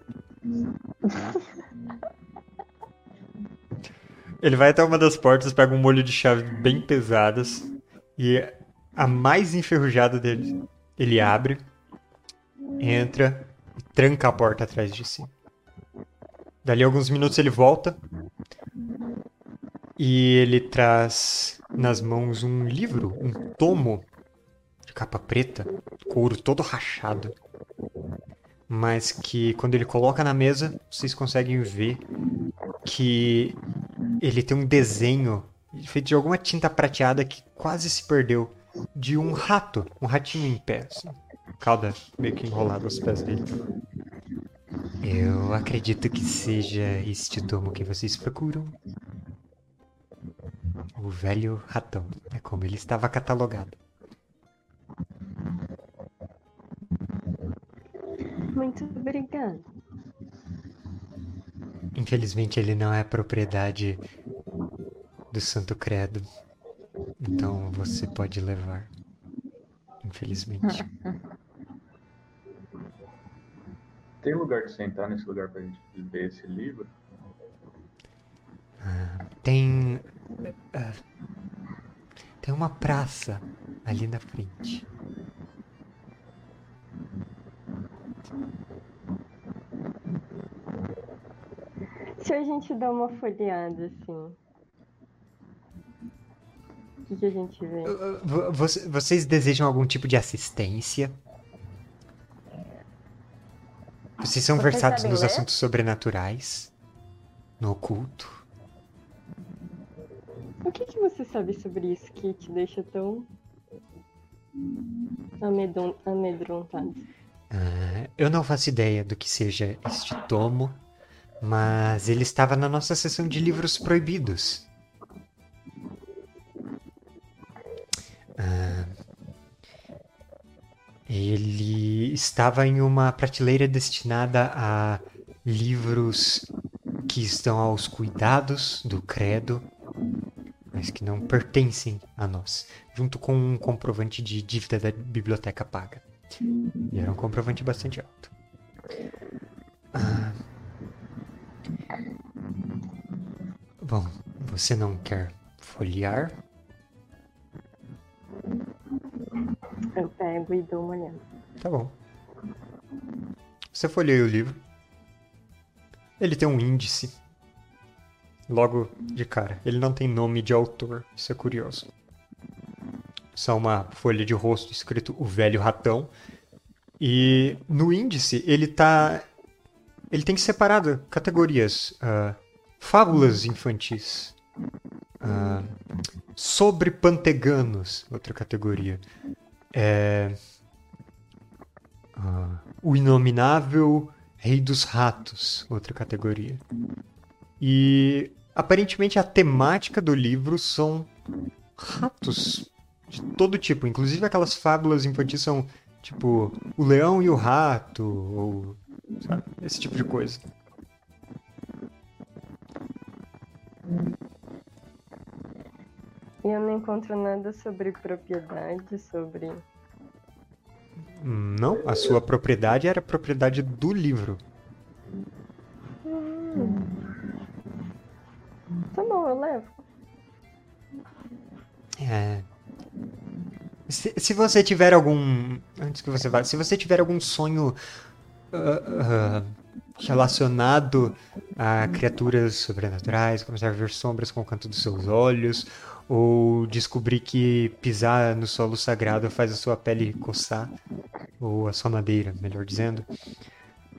Ele vai até uma das portas, pega um molho de chave bem pesadas e a mais enferrujada dele, ele abre entra e tranca a porta atrás de si. Dali a alguns minutos ele volta e ele traz nas mãos um livro, um tomo de capa preta, couro todo rachado. Mas que quando ele coloca na mesa, vocês conseguem ver que ele tem um desenho feito de alguma tinta prateada que quase se perdeu de um rato, um ratinho em pé, assim, cauda meio que enrolada aos pés dele. Eu acredito que seja este tomo que vocês procuram. O velho ratão, é como ele estava catalogado. Muito obrigada. Infelizmente ele não é propriedade do Santo Credo. Então você pode levar. Infelizmente. [LAUGHS] Tem lugar de sentar nesse lugar pra gente ver esse livro? Ah, tem. ah, tem uma praça ali na frente. Se a gente dá uma folheada assim. O que, que a gente vê? Vocês desejam algum tipo de assistência? Vocês são Vocês versados nos ler? assuntos sobrenaturais? No oculto? O que, que você sabe sobre isso que te deixa tão amedron- amedrontado? Ah, eu não faço ideia do que seja este tomo, mas ele estava na nossa seção de livros proibidos. Ah, ele estava em uma prateleira destinada a livros que estão aos cuidados do credo, mas que não pertencem a nós, junto com um comprovante de dívida da biblioteca paga. E era um comprovante bastante alto. Você não quer folhear? Eu pego e dou uma olhada. Tá bom. Você folheia o livro. Ele tem um índice. Logo de cara. Ele não tem nome de autor. Isso é curioso. Só uma folha de rosto escrito O Velho Ratão. E no índice ele tá. Ele tem separado categorias. ah, fábulas infantis. Ah, sobre panteganos, outra categoria. É, ah, o Inominável Rei dos Ratos, outra categoria. E aparentemente a temática do livro são ratos de todo tipo, inclusive aquelas fábulas infantis são tipo o leão e o rato, ou sabe, esse tipo de coisa. E eu não encontro nada sobre propriedade, sobre. Hum, Não, a sua propriedade era a propriedade do livro. Tá bom, eu levo. É. Se, se você tiver algum. Antes que você vá. Se você tiver algum sonho ah, ah, relacionado a criaturas sobrenaturais, começar a ver sombras com o canto dos seus olhos, ou descobrir que pisar no solo sagrado faz a sua pele coçar, ou a sua madeira, melhor dizendo.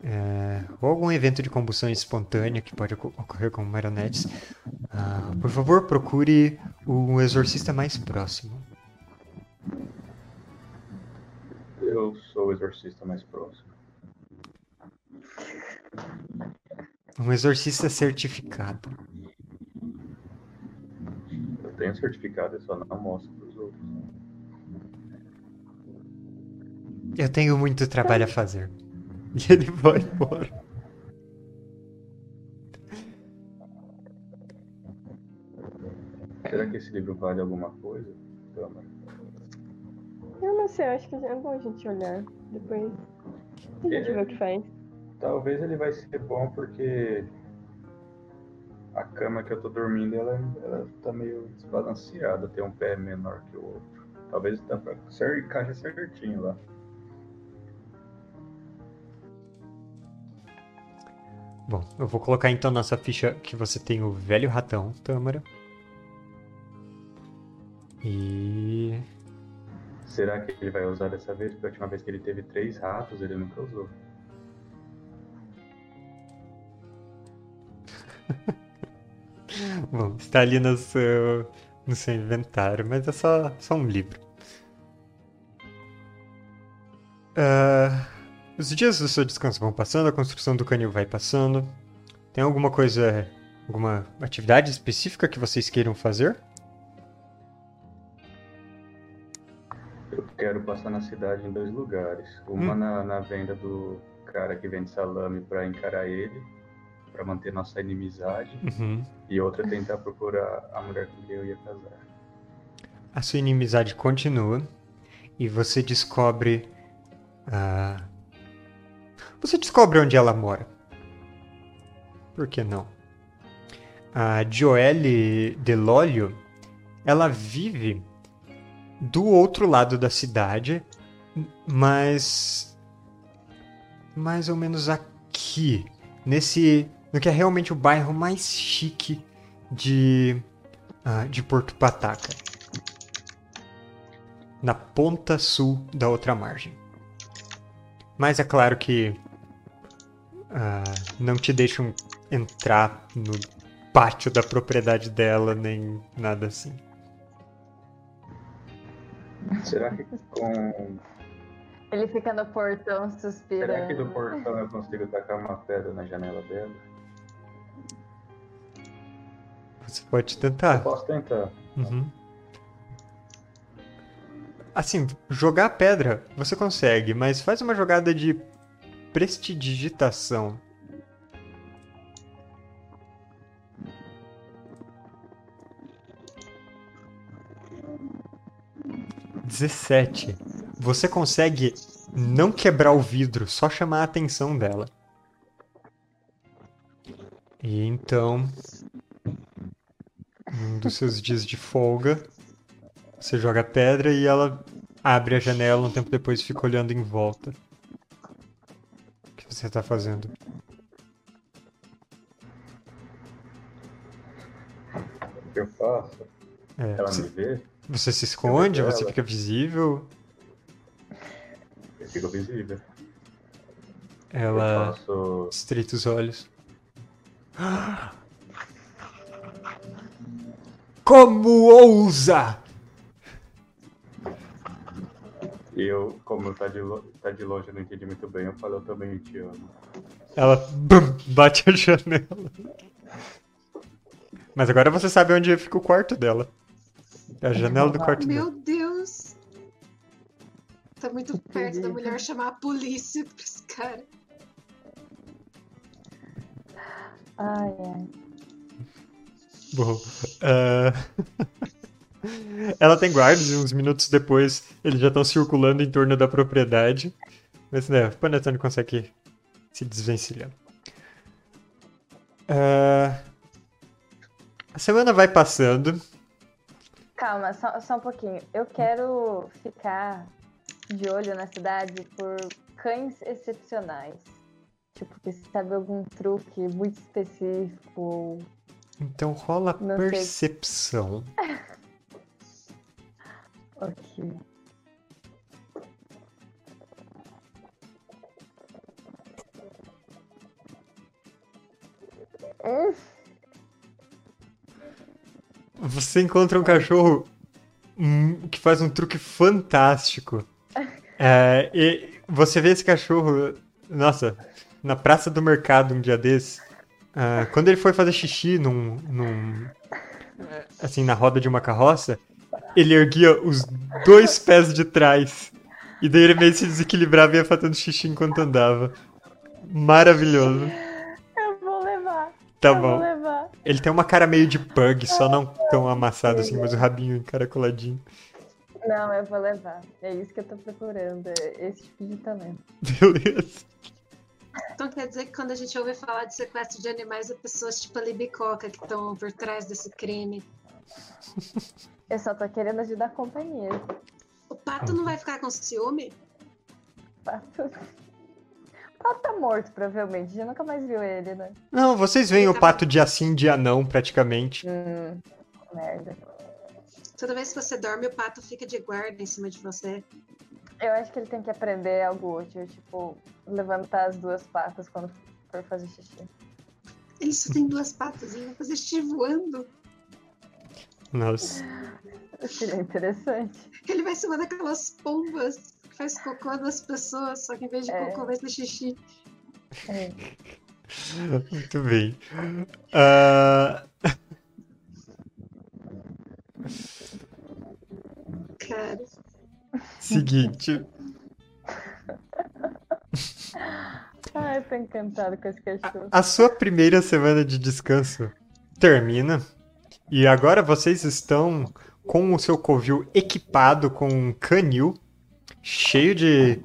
é, ou algum evento de combustão espontânea que pode oco- ocorrer com marionetes, ah, por favor, procure o exorcista mais próximo. Eu sou o exorcista mais próximo. Um exorcista certificado. Eu tenho certificado, eu só não mostro pros outros. Eu tenho muito trabalho a fazer. E ele vai embora. Será que esse livro vale alguma coisa? Câmara. Eu não sei, acho que é bom a gente olhar. Depois a gente É. vê o que faz. Talvez ele vai ser bom porque a cama que eu tô dormindo ela, ela tá meio desbalanceada, tem um pé menor que o outro. Talvez tá pra certinho lá. Bom, eu vou colocar então nessa ficha que você tem o velho ratão, Tâmara. E. Será que ele vai usar dessa vez? Porque a última vez que ele teve três ratos, ele nunca usou. [LAUGHS] Bom, está ali no seu, no seu inventário, mas é só, só um livro. Ah, os dias do seu descanso vão passando, a construção do canil vai passando. Tem alguma coisa, alguma atividade específica que vocês queiram fazer? Eu quero passar na cidade em dois lugares. Uma Hum. na, na venda do cara que vende salame pra encarar ele, pra manter nossa inimizade. Uhum. E outra tentar procurar a mulher com quem eu ia casar. A sua inimizade continua e você descobre. ah, Você descobre onde ela mora. Por que não? A Joelle Delolio, ela vive do outro lado da cidade, mas mais ou menos aqui, nesse, no que é realmente o bairro mais chique de ah, de Porto Pataca na ponta sul da outra margem. Mas é claro que ah, não te deixam entrar no pátio da propriedade dela, nem nada assim. Será que com. Ele fica no portão Será suspirando. que do portão eu consigo tacar uma pedra na janela dela? Você pode Eu tentar. posso tentar. Uhum. Assim, jogar pedra você consegue, mas faz uma jogada de prestidigitação. Dezessete. Você consegue não quebrar o vidro, só chamar a atenção dela. E então, um dos seus dias de folga, você joga a pedra e ela abre a janela um tempo depois e fica olhando em volta. O que você tá fazendo? O que eu faço? É, Ela você, me vê? você se esconde, você fica visível, Eu fico visível. ela faço. estreita os olhos. [GASPS] Como ousa! E eu, como tá de, tá de longe, eu não entendi muito bem, eu falo, eu também te amo. Ela bum, bate a janela. Mas agora você sabe onde fica o quarto dela. É a janela do quarto Meu dela. Deus! Tá muito perto da mulher chamar a polícia [LAUGHS] pra esse cara. Ai, ai. Bom, ah, [LAUGHS] ela tem guardas e uns minutos depois eles já estão circulando em torno da propriedade. Mas né, o Panetone consegue se desvencilhar. Ah, a semana vai passando. Calma, só, só um pouquinho. Eu quero ficar de olho na cidade por cães excepcionais. Tipo, que sabe algum truque muito específico. Então rola Não sei. percepção. [LAUGHS] Ok. Você encontra um cachorro hum, que faz um truque fantástico. [LAUGHS] É, e você vê esse cachorro, nossa, na praça do mercado um dia desse. Ah, quando ele foi fazer xixi num, num- assim, na roda de uma carroça, ele erguia os dois pés de trás. E daí ele meio se desequilibrava e ia fazendo xixi enquanto andava. Maravilhoso. eu vou levar. Tá eu bom. levar. Ele tem uma cara meio de pug, só não tão amassado assim, mas o rabinho encaracoladinho. Não, eu vou levar. É isso que eu tô procurando. é Esse tipo de talento. Beleza. Então quer dizer que quando a gente ouve falar de sequestro de animais, é pessoas tipo a Libicoca que estão por trás desse crime. Eu só tô querendo ajudar a companhia. O pato não vai ficar com ciúme? Pato. pato tá morto, provavelmente. A gente nunca mais viu ele, né? Não, vocês veem o pato dia sim, dia não, praticamente. Hum, merda. Toda vez que você dorme, o pato fica de guarda em cima de você. Eu acho que ele tem que aprender algo útil, tipo, levantar as duas patas quando for fazer xixi. Ele só tem duas patas, ele vai fazer xixi voando. Nossa. Seria interessante. Ele vai ser uma daquelas pombas que faz cocô nas pessoas, só que em vez de É. cocô vai ser xixi. É. Muito bem. Ah, Cara, seguinte. [LAUGHS] Ai, eu tô encantado com esse cachorro. A sua primeira semana de descanso termina. E agora vocês estão com o seu covil equipado com um canil cheio de,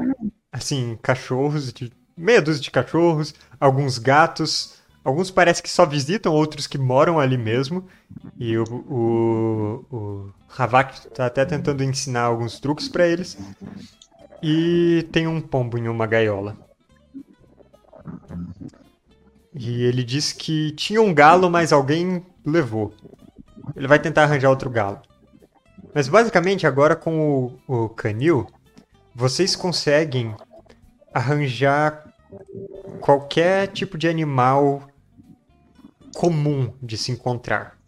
assim, cachorros, de meia dúzia de cachorros, alguns gatos. Alguns parece que só visitam, outros que moram ali mesmo. E o, o, o Havak tá até tentando ensinar alguns truques para eles. E tem um pombo em uma gaiola. E ele diz que tinha um galo, mas alguém levou. Ele vai tentar arranjar outro galo. Mas basicamente agora com o, o canil, vocês conseguem arranjar qualquer tipo de animal comum de se encontrar.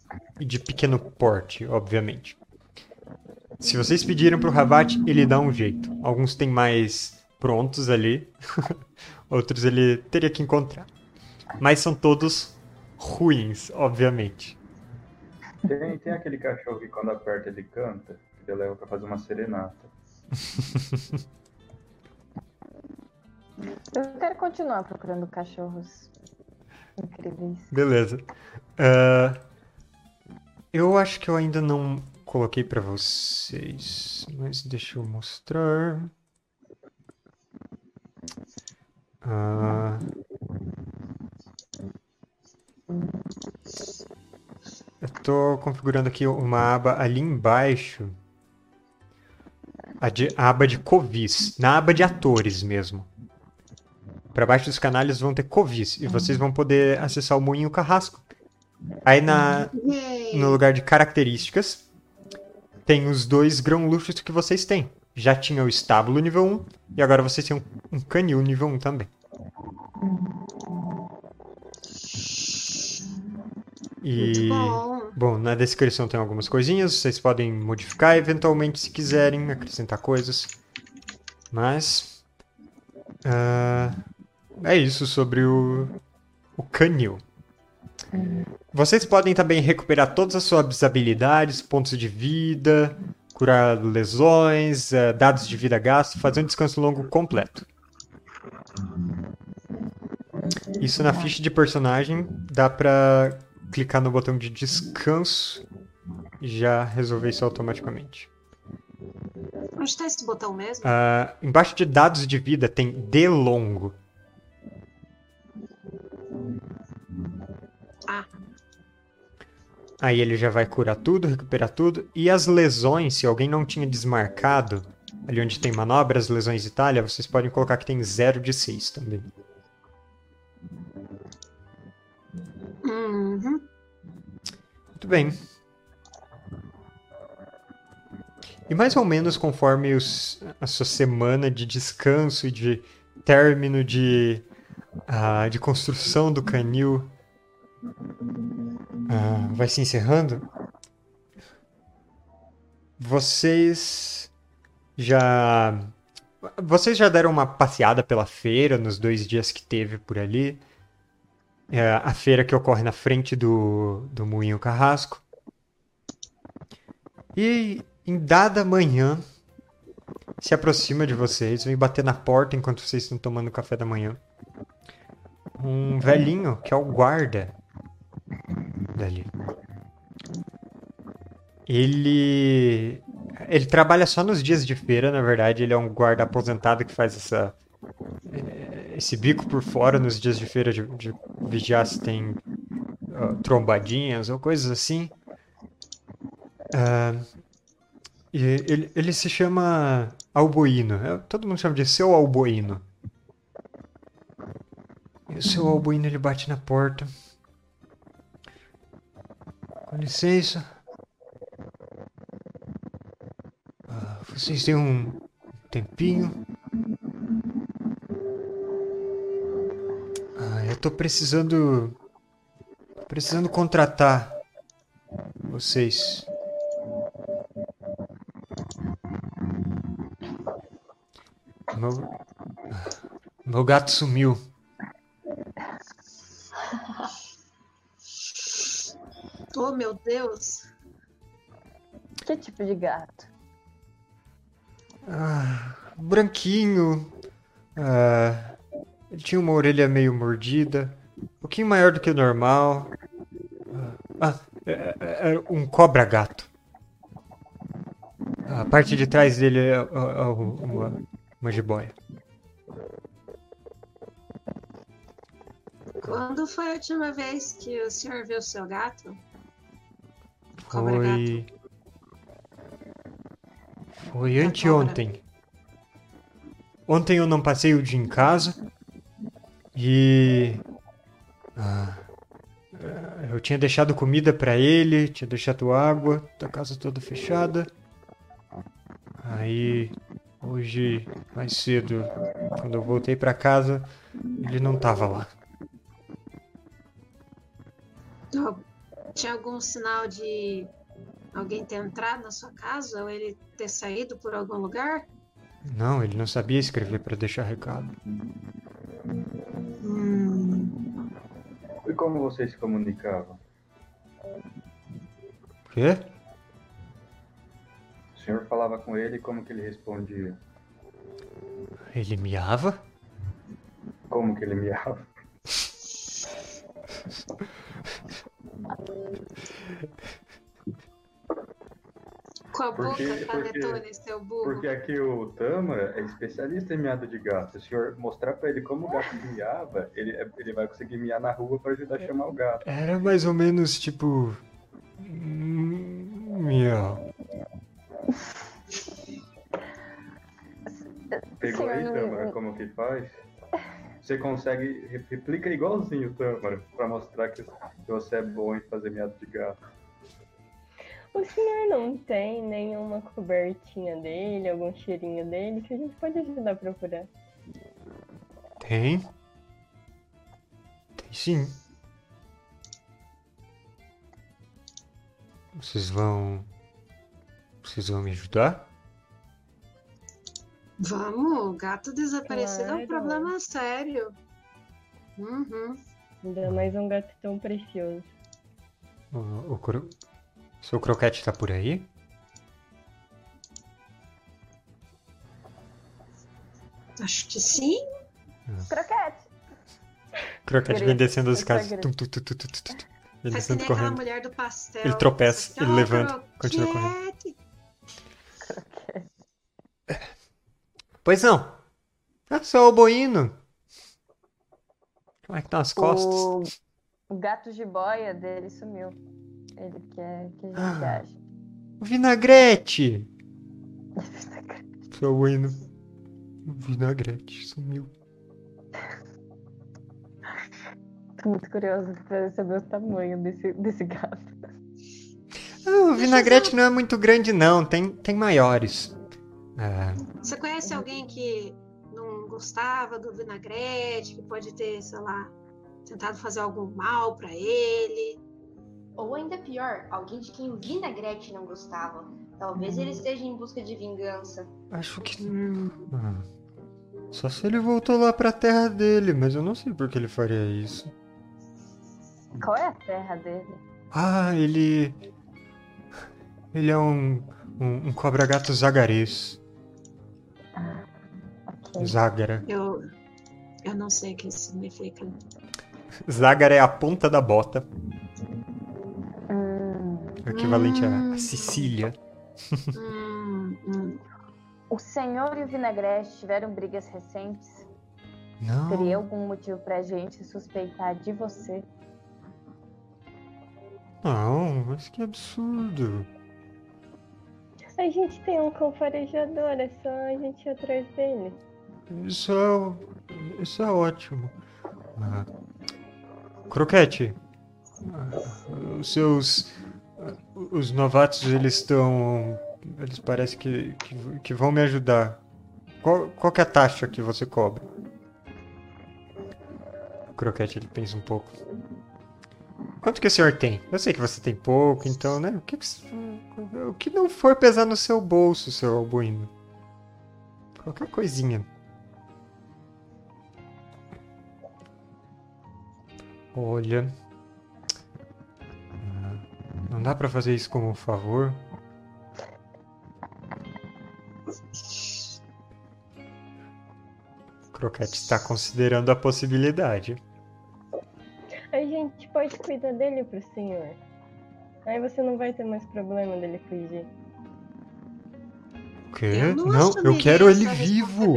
E de pequeno porte, obviamente. Se vocês pedirem pro Ravat, ele dá um jeito. Alguns tem mais prontos ali. [LAUGHS] Outros ele teria que encontrar. Mas são todos ruins, obviamente. Tem, tem aquele cachorro que quando aperta ele canta, que ele leva pra fazer uma serenata. [LAUGHS] Eu quero continuar procurando cachorros incríveis. Beleza. Ah, eu acho que eu ainda não coloquei pra vocês, mas deixa eu mostrar. Ah, eu tô configurando aqui uma aba ali embaixo. A, de- a aba de covis, na aba de atores mesmo. Para baixo dos canais vão ter covis e vocês vão poder acessar o Moinho Carrasco. Aí na, Yay! no lugar de características, tem os dois grão luxos que vocês têm. Já tinha o estábulo nível 1 e agora vocês têm um, um canil nível 1 também. E bom. Bom, na descrição tem algumas coisinhas, vocês podem modificar eventualmente se quiserem, acrescentar coisas. Mas. ah, é isso sobre o, o canil. Vocês podem também recuperar todas as suas habilidades, pontos de vida, curar lesões, ah, dados de vida gasto, fazer um descanso longo completo. Isso na ficha de personagem dá pra clicar no botão de descanso e já resolver isso automaticamente. Onde tá esse botão mesmo? Ah, embaixo de dados de vida tem de longo. Aí ele já vai curar tudo, recuperar tudo. E as lesões, se alguém não tinha desmarcado, ali onde tem manobras, lesões e talha, vocês podem colocar que tem 0 de 6 também. Uhum. Muito bem. E mais ou menos conforme os- a sua semana de descanso e de término de, ah, de construção do canil ah, vai se encerrando, vocês já vocês já deram uma passeada pela feira nos dois dias que teve por ali. É a feira que ocorre na frente do, do Moinho Carrasco. E em dada manhã, se aproxima de vocês, vem bater na porta enquanto vocês estão tomando café da manhã. Um velhinho que é o guarda dali. Ele ele trabalha só nos dias de feira, na verdade, ele é um guarda aposentado que faz essa eh, esse bico por fora nos dias de feira de, de vigiar se tem ah, trombadinhas ou coisas assim. E ele, ele se chama Alboino. É, Todo mundo chama de seu Alboino. E o seu albuíno ele bate na porta. Com licença. Ah, vocês têm um tempinho? Ah, eu tô precisando. Precisando contratar vocês. Meu, meu gato sumiu. Oh, meu Deus. Que tipo de gato? Ah, branquinho. Ah, ele tinha uma orelha meio mordida. Um pouquinho maior do que o normal. Ah, é- é- é um cobra-gato. A parte de trás dele é uma, uma jiboia. Quando foi a última vez que o senhor viu seu gato? Foi. Foi anteontem. Ontem eu não passei o dia em casa. E. ah, eu tinha deixado comida pra ele, tinha deixado água, a casa toda fechada. Aí. Hoje, mais cedo, quando eu voltei pra casa, ele não tava lá. Tinha algum sinal de alguém ter entrado na sua casa ou ele ter saído por algum lugar? Não, ele não sabia escrever pra deixar recado. Hum, E como vocês se comunicavam? O quê? O senhor falava com ele e como que ele respondia? Ele miava? Como que ele miava? [LAUGHS] com a Por quê? boca? Panetone, seu burro. Porque aqui o Tâmara é especialista em miado de gato. Se o senhor mostrar pra ele como o gato miava, ele, ele vai conseguir miar na rua pra ajudar a chamar o gato. Era mais ou menos tipo. Miau. Pegou aí, Senhor, Tâmara, como que faz? Você consegue, re- replica igualzinho, Tâmara, pra mostrar que que você é bom em fazer miado de gato. O senhor não tem nenhuma cobertinha dele, algum cheirinho dele que a gente pode ajudar a procurar? Tem? Tem sim. Vocês vão. Vocês vão me ajudar? Vamos, gato desaparecido é um Claro. problema sério. Uhum. Ainda mais um gato tão precioso. O, o cro... Seu croquete tá por aí? Acho que sim. Croquete! Croquete Grito, vem descendo as casas. Tum, tum, tum, tum, tum, tum, tum. Vem Faz que descendo correndo. mulher do pastel. Ele tropeça, ele "Ó, levanta, continua croquete." Pois não. Ah, seu alboíno. Como é que estão as costas? O, o gato jiboia dele sumiu. Ele quer que a gente Ah. ache. O Vinagrete! [LAUGHS] Seu alboíno. O Vinagrete sumiu. Tô muito curioso pra saber o tamanho desse, desse gato. Ah, o Vinagrete não é muito grande, não. Tem, tem maiores. Ah, Você conhece alguém que não gostava do vinagrete, que pode ter, sei lá, tentado fazer algum mal pra ele? Ou ainda pior, alguém de quem o Vinagrete não gostava. Talvez ele esteja em busca de vingança. acho que. Ah, só se ele voltou lá pra terra dele, mas eu não sei por que ele faria isso. Qual é a terra dele? Ah, ele. Ele é um. Um, um cobra-gato zagarês. Ok. Zágara. Eu, eu não sei o que isso significa. Zágara é a ponta da bota. Hum, O equivalente a- Hum. a Sicília. Hum, hum. o senhor e o Vinagrete tiveram brigas recentes? Não. Teria algum motivo pra gente suspeitar de você? Não, mas que absurdo. A gente tem um cão farejador, é só a gente ir atrás dele. Isso é, isso é ótimo. Ah. Croquete, ah, os seus. ah, Os novatos, eles estão. Eles parecem que, que, que vão me ajudar. Qual, qual é a taxa que você cobra? O Croquete, ele pensa um pouco. Quanto que o senhor tem? Eu sei que você tem pouco, então, né? O que, que o que não for pesar no seu bolso, seu albuíno? Qualquer coisinha. Olha. Não dá pra fazer isso como um favor? Croquete está considerando a possibilidade. A gente pode cuidar dele pro senhor. Aí você não vai ter mais problema dele fugir. O quê? Eu não, Não, eu quero ele vivo.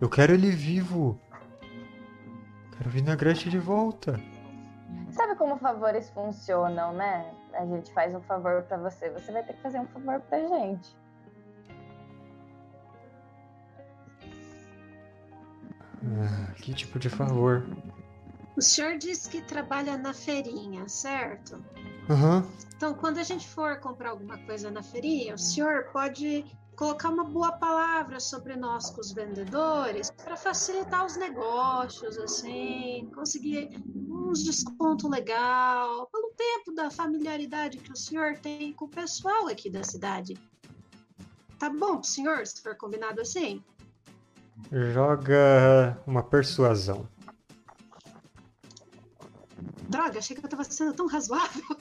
Eu quero ele vivo. Quero vinagrete de volta. Sabe como favores funcionam, né? A gente faz um favor pra você, você vai ter que fazer um favor pra gente. Ah, que tipo de favor? O senhor disse que trabalha na feirinha, certo? Aham. Então, quando a gente for comprar alguma coisa na feirinha, o senhor pode colocar uma boa palavra sobre nós com os vendedores para facilitar os negócios, assim, conseguir uns desconto legal, pelo tempo da familiaridade que o senhor tem com o pessoal aqui da cidade. Tá bom pro senhor, se for combinado assim? Joga uma persuasão. Droga, achei que eu tava sendo tão razoável.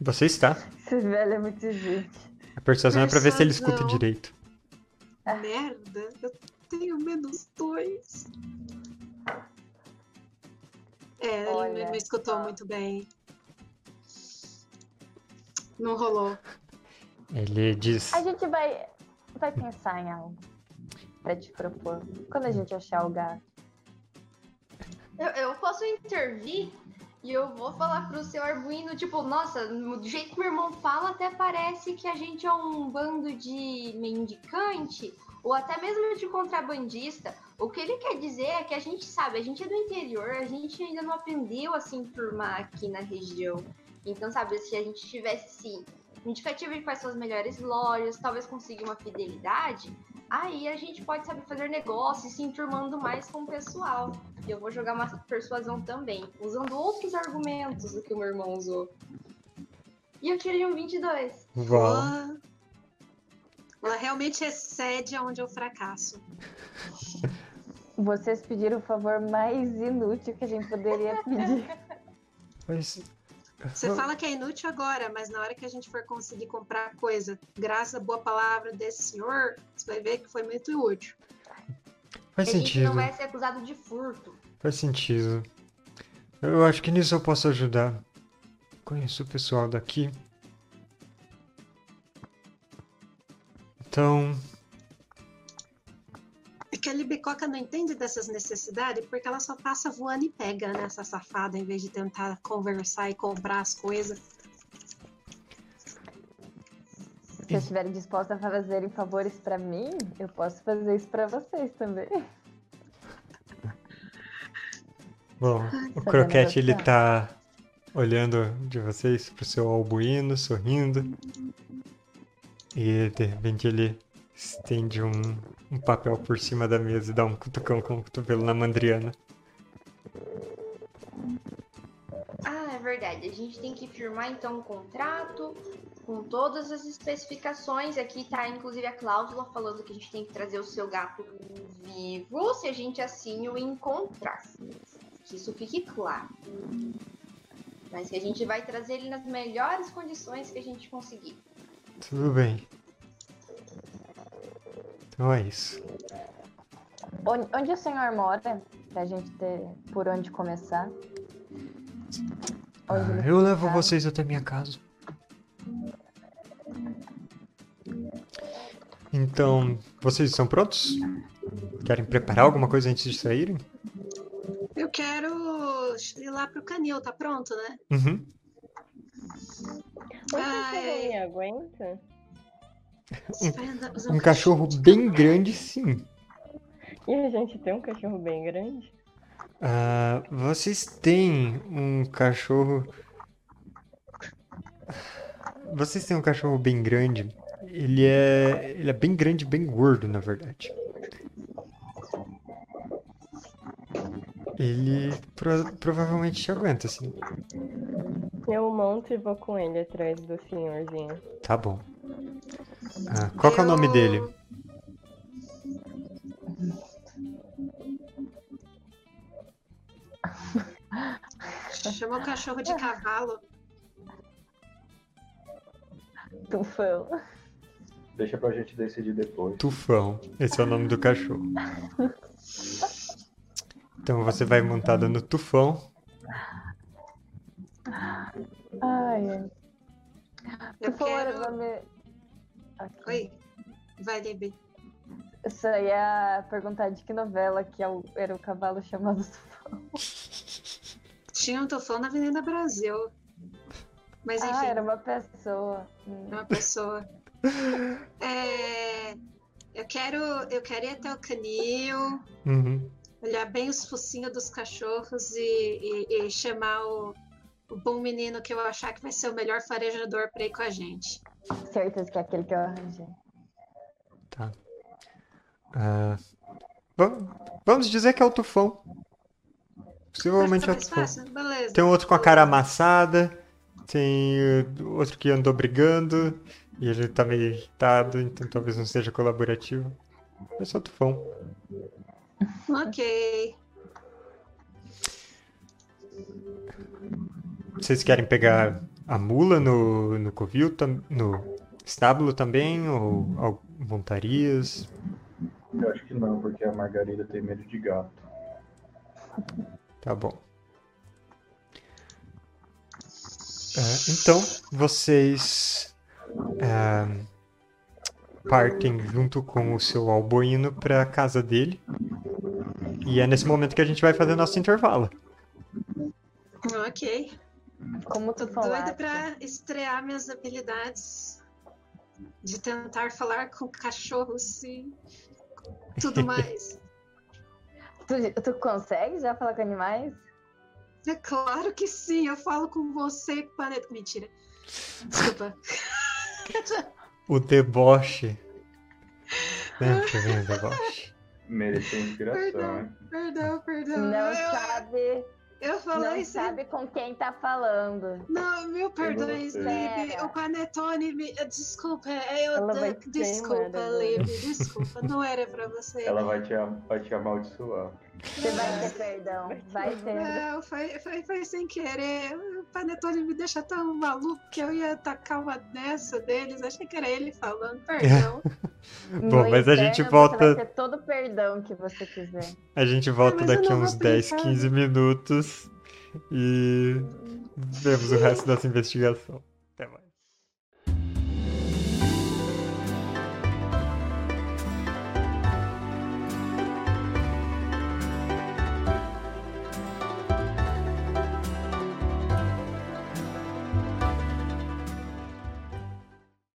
Você está. Esse velho é muito gente. A persuasão é pra ver se ele escuta direito. Merda, eu tenho menos dois. É, ele Olha não escutou só. muito bem. Não rolou. Ele diz. A gente vai, vai pensar em algo pra te propor. Quando a gente achar o gato. Eu, eu posso intervir e eu vou falar pro seu Arbuino, tipo, nossa, do jeito que meu irmão fala, até parece que a gente é um bando de mendicante ou até mesmo de contrabandista. O que ele quer dizer é que a gente sabe, a gente é do interior, a gente ainda não aprendeu a se enturmar aqui na região. Então, sabe, se a gente tivesse sim indicativo de quais são as melhores lojas, talvez conseguir uma fidelidade, aí a gente pode saber fazer negócio e se enturmando mais com o pessoal. E eu vou jogar uma persuasão também, usando outros argumentos do que o meu irmão usou. E eu tirei um 22. Uau. Ela realmente excede aonde eu fracasso. [LAUGHS] Vocês pediram o favor mais inútil que a gente poderia pedir. Mas. Você fala que é inútil agora, mas na hora que a gente for conseguir comprar coisa, graças à boa palavra desse senhor, você vai ver que foi muito útil. Faz a gente sentido. não vai ser acusado de furto. Faz sentido. Eu acho que nisso eu posso ajudar. Conheço o pessoal daqui. Então, É que a Libicoca não entende dessas necessidades porque ela só passa voando e pega nessa safada em vez de tentar conversar e comprar as coisas. Se vocês estiverem dispostos a fazerem favores pra mim, eu posso fazer isso pra vocês também. [LAUGHS] bom, o Croquete ele tá olhando de vocês pro seu albuíno, sorrindo. E de repente ele estende um, um papel por cima da mesa e dá um cutucão com o cotovelo na Mandriana. Ah, é verdade. A gente tem que firmar então um contrato com todas as especificações. Aqui tá inclusive a cláusula falando que a gente tem que trazer o seu gato vivo se a gente assim o encontrar. Que isso fique claro. Mas que a gente vai trazer ele nas melhores condições que a gente conseguir. Tudo bem. Então é isso. Onde, onde o senhor mora? Pra gente ter por onde começar. Onde Ah, eu levo fica? vocês até minha casa. Então, vocês estão prontos? Querem preparar alguma coisa antes de saírem? Eu quero ir lá pro canil, tá pronto, né? Uhum. Um Ai. me aguenta? Um cachorro bem grande, sim. E a gente tem um cachorro bem grande? Ah, vocês têm um cachorro. Vocês têm um cachorro bem grande. Ele é, ele é bem grande, bem gordo, na verdade. Ele pro- provavelmente te aguenta, assim. Eu monto e vou com ele atrás do senhorzinho. Tá bom. Ah, qual que é o nome dele? Chama o cachorro de cavalo. Tufão. Deixa pra gente decidir depois. Tufão. Esse é o nome do cachorro. Então você vai montada no Tufão. Ai. Eu Tufão era o quero. nome. Oi. Vai, Libi. Eu só ia perguntar de que novela que é era o cavalo chamado Tufão. Tinha um tufão na Avenida Brasil. Mas enfim, Ah, era uma pessoa. Hum. uma pessoa. É, eu quero, eu quero ir até o canil, Uhum. olhar bem os focinhos dos cachorros e, e- e chamar o, o bom menino que eu achar que vai ser o melhor farejador para ir com a gente. Certeza que é aquele que eu arranjei. Tá. Vam- vamos dizer que é o Tufão. Possivelmente é o Tufão. fácil? Beleza. Tem outro com a cara amassada. Tem uh, outro que andou brigando. E ele tá meio irritado, então talvez não seja colaborativo. É só o Tufão. Ok. Vocês querem pegar a mula no, no covil, no estábulo também? Ou, ou montarias? Eu acho que não, porque a Margarida tem medo de gato. Tá bom. É, então, vocês é, partem junto com o seu alboino para casa dele. E é nesse momento que a gente vai fazer nosso intervalo. Ok. Como Tô Tufão doida pra estrear minhas habilidades de tentar falar com cachorros e tudo mais. [LAUGHS] Tu, tu consegue já falar com animais? É claro que sim, eu falo com você, planeta. Mentira. Desculpa. [LAUGHS] O deboche. Né? Tá vendo, deboche? Mereceu inspiração, Perdão. hein? Perdão, perdão. Não eu, sabe, eu falei não sabe com quem tá falando. Não, mil perdões, sei. Libe. Pera. O Panetone me. Desculpa, eu. Ela vai de- te Desculpa, agora. Libe. Desculpa, não era pra você. Ela vai te, vai te amaldiçoar. Você vai ter perdão. Vai ter. Não, foi, foi, foi sem querer. O Panetone me deixa tão maluco que eu ia tacar uma dessa deles. Achei que era ele falando. Perdão. [LAUGHS] Bom, No mas a gente volta- Você vai ter todo o perdão que você quiser. A gente volta mas eu daqui uns vou 10, pensar. 15 minutos e vemos o resto dessa investigação.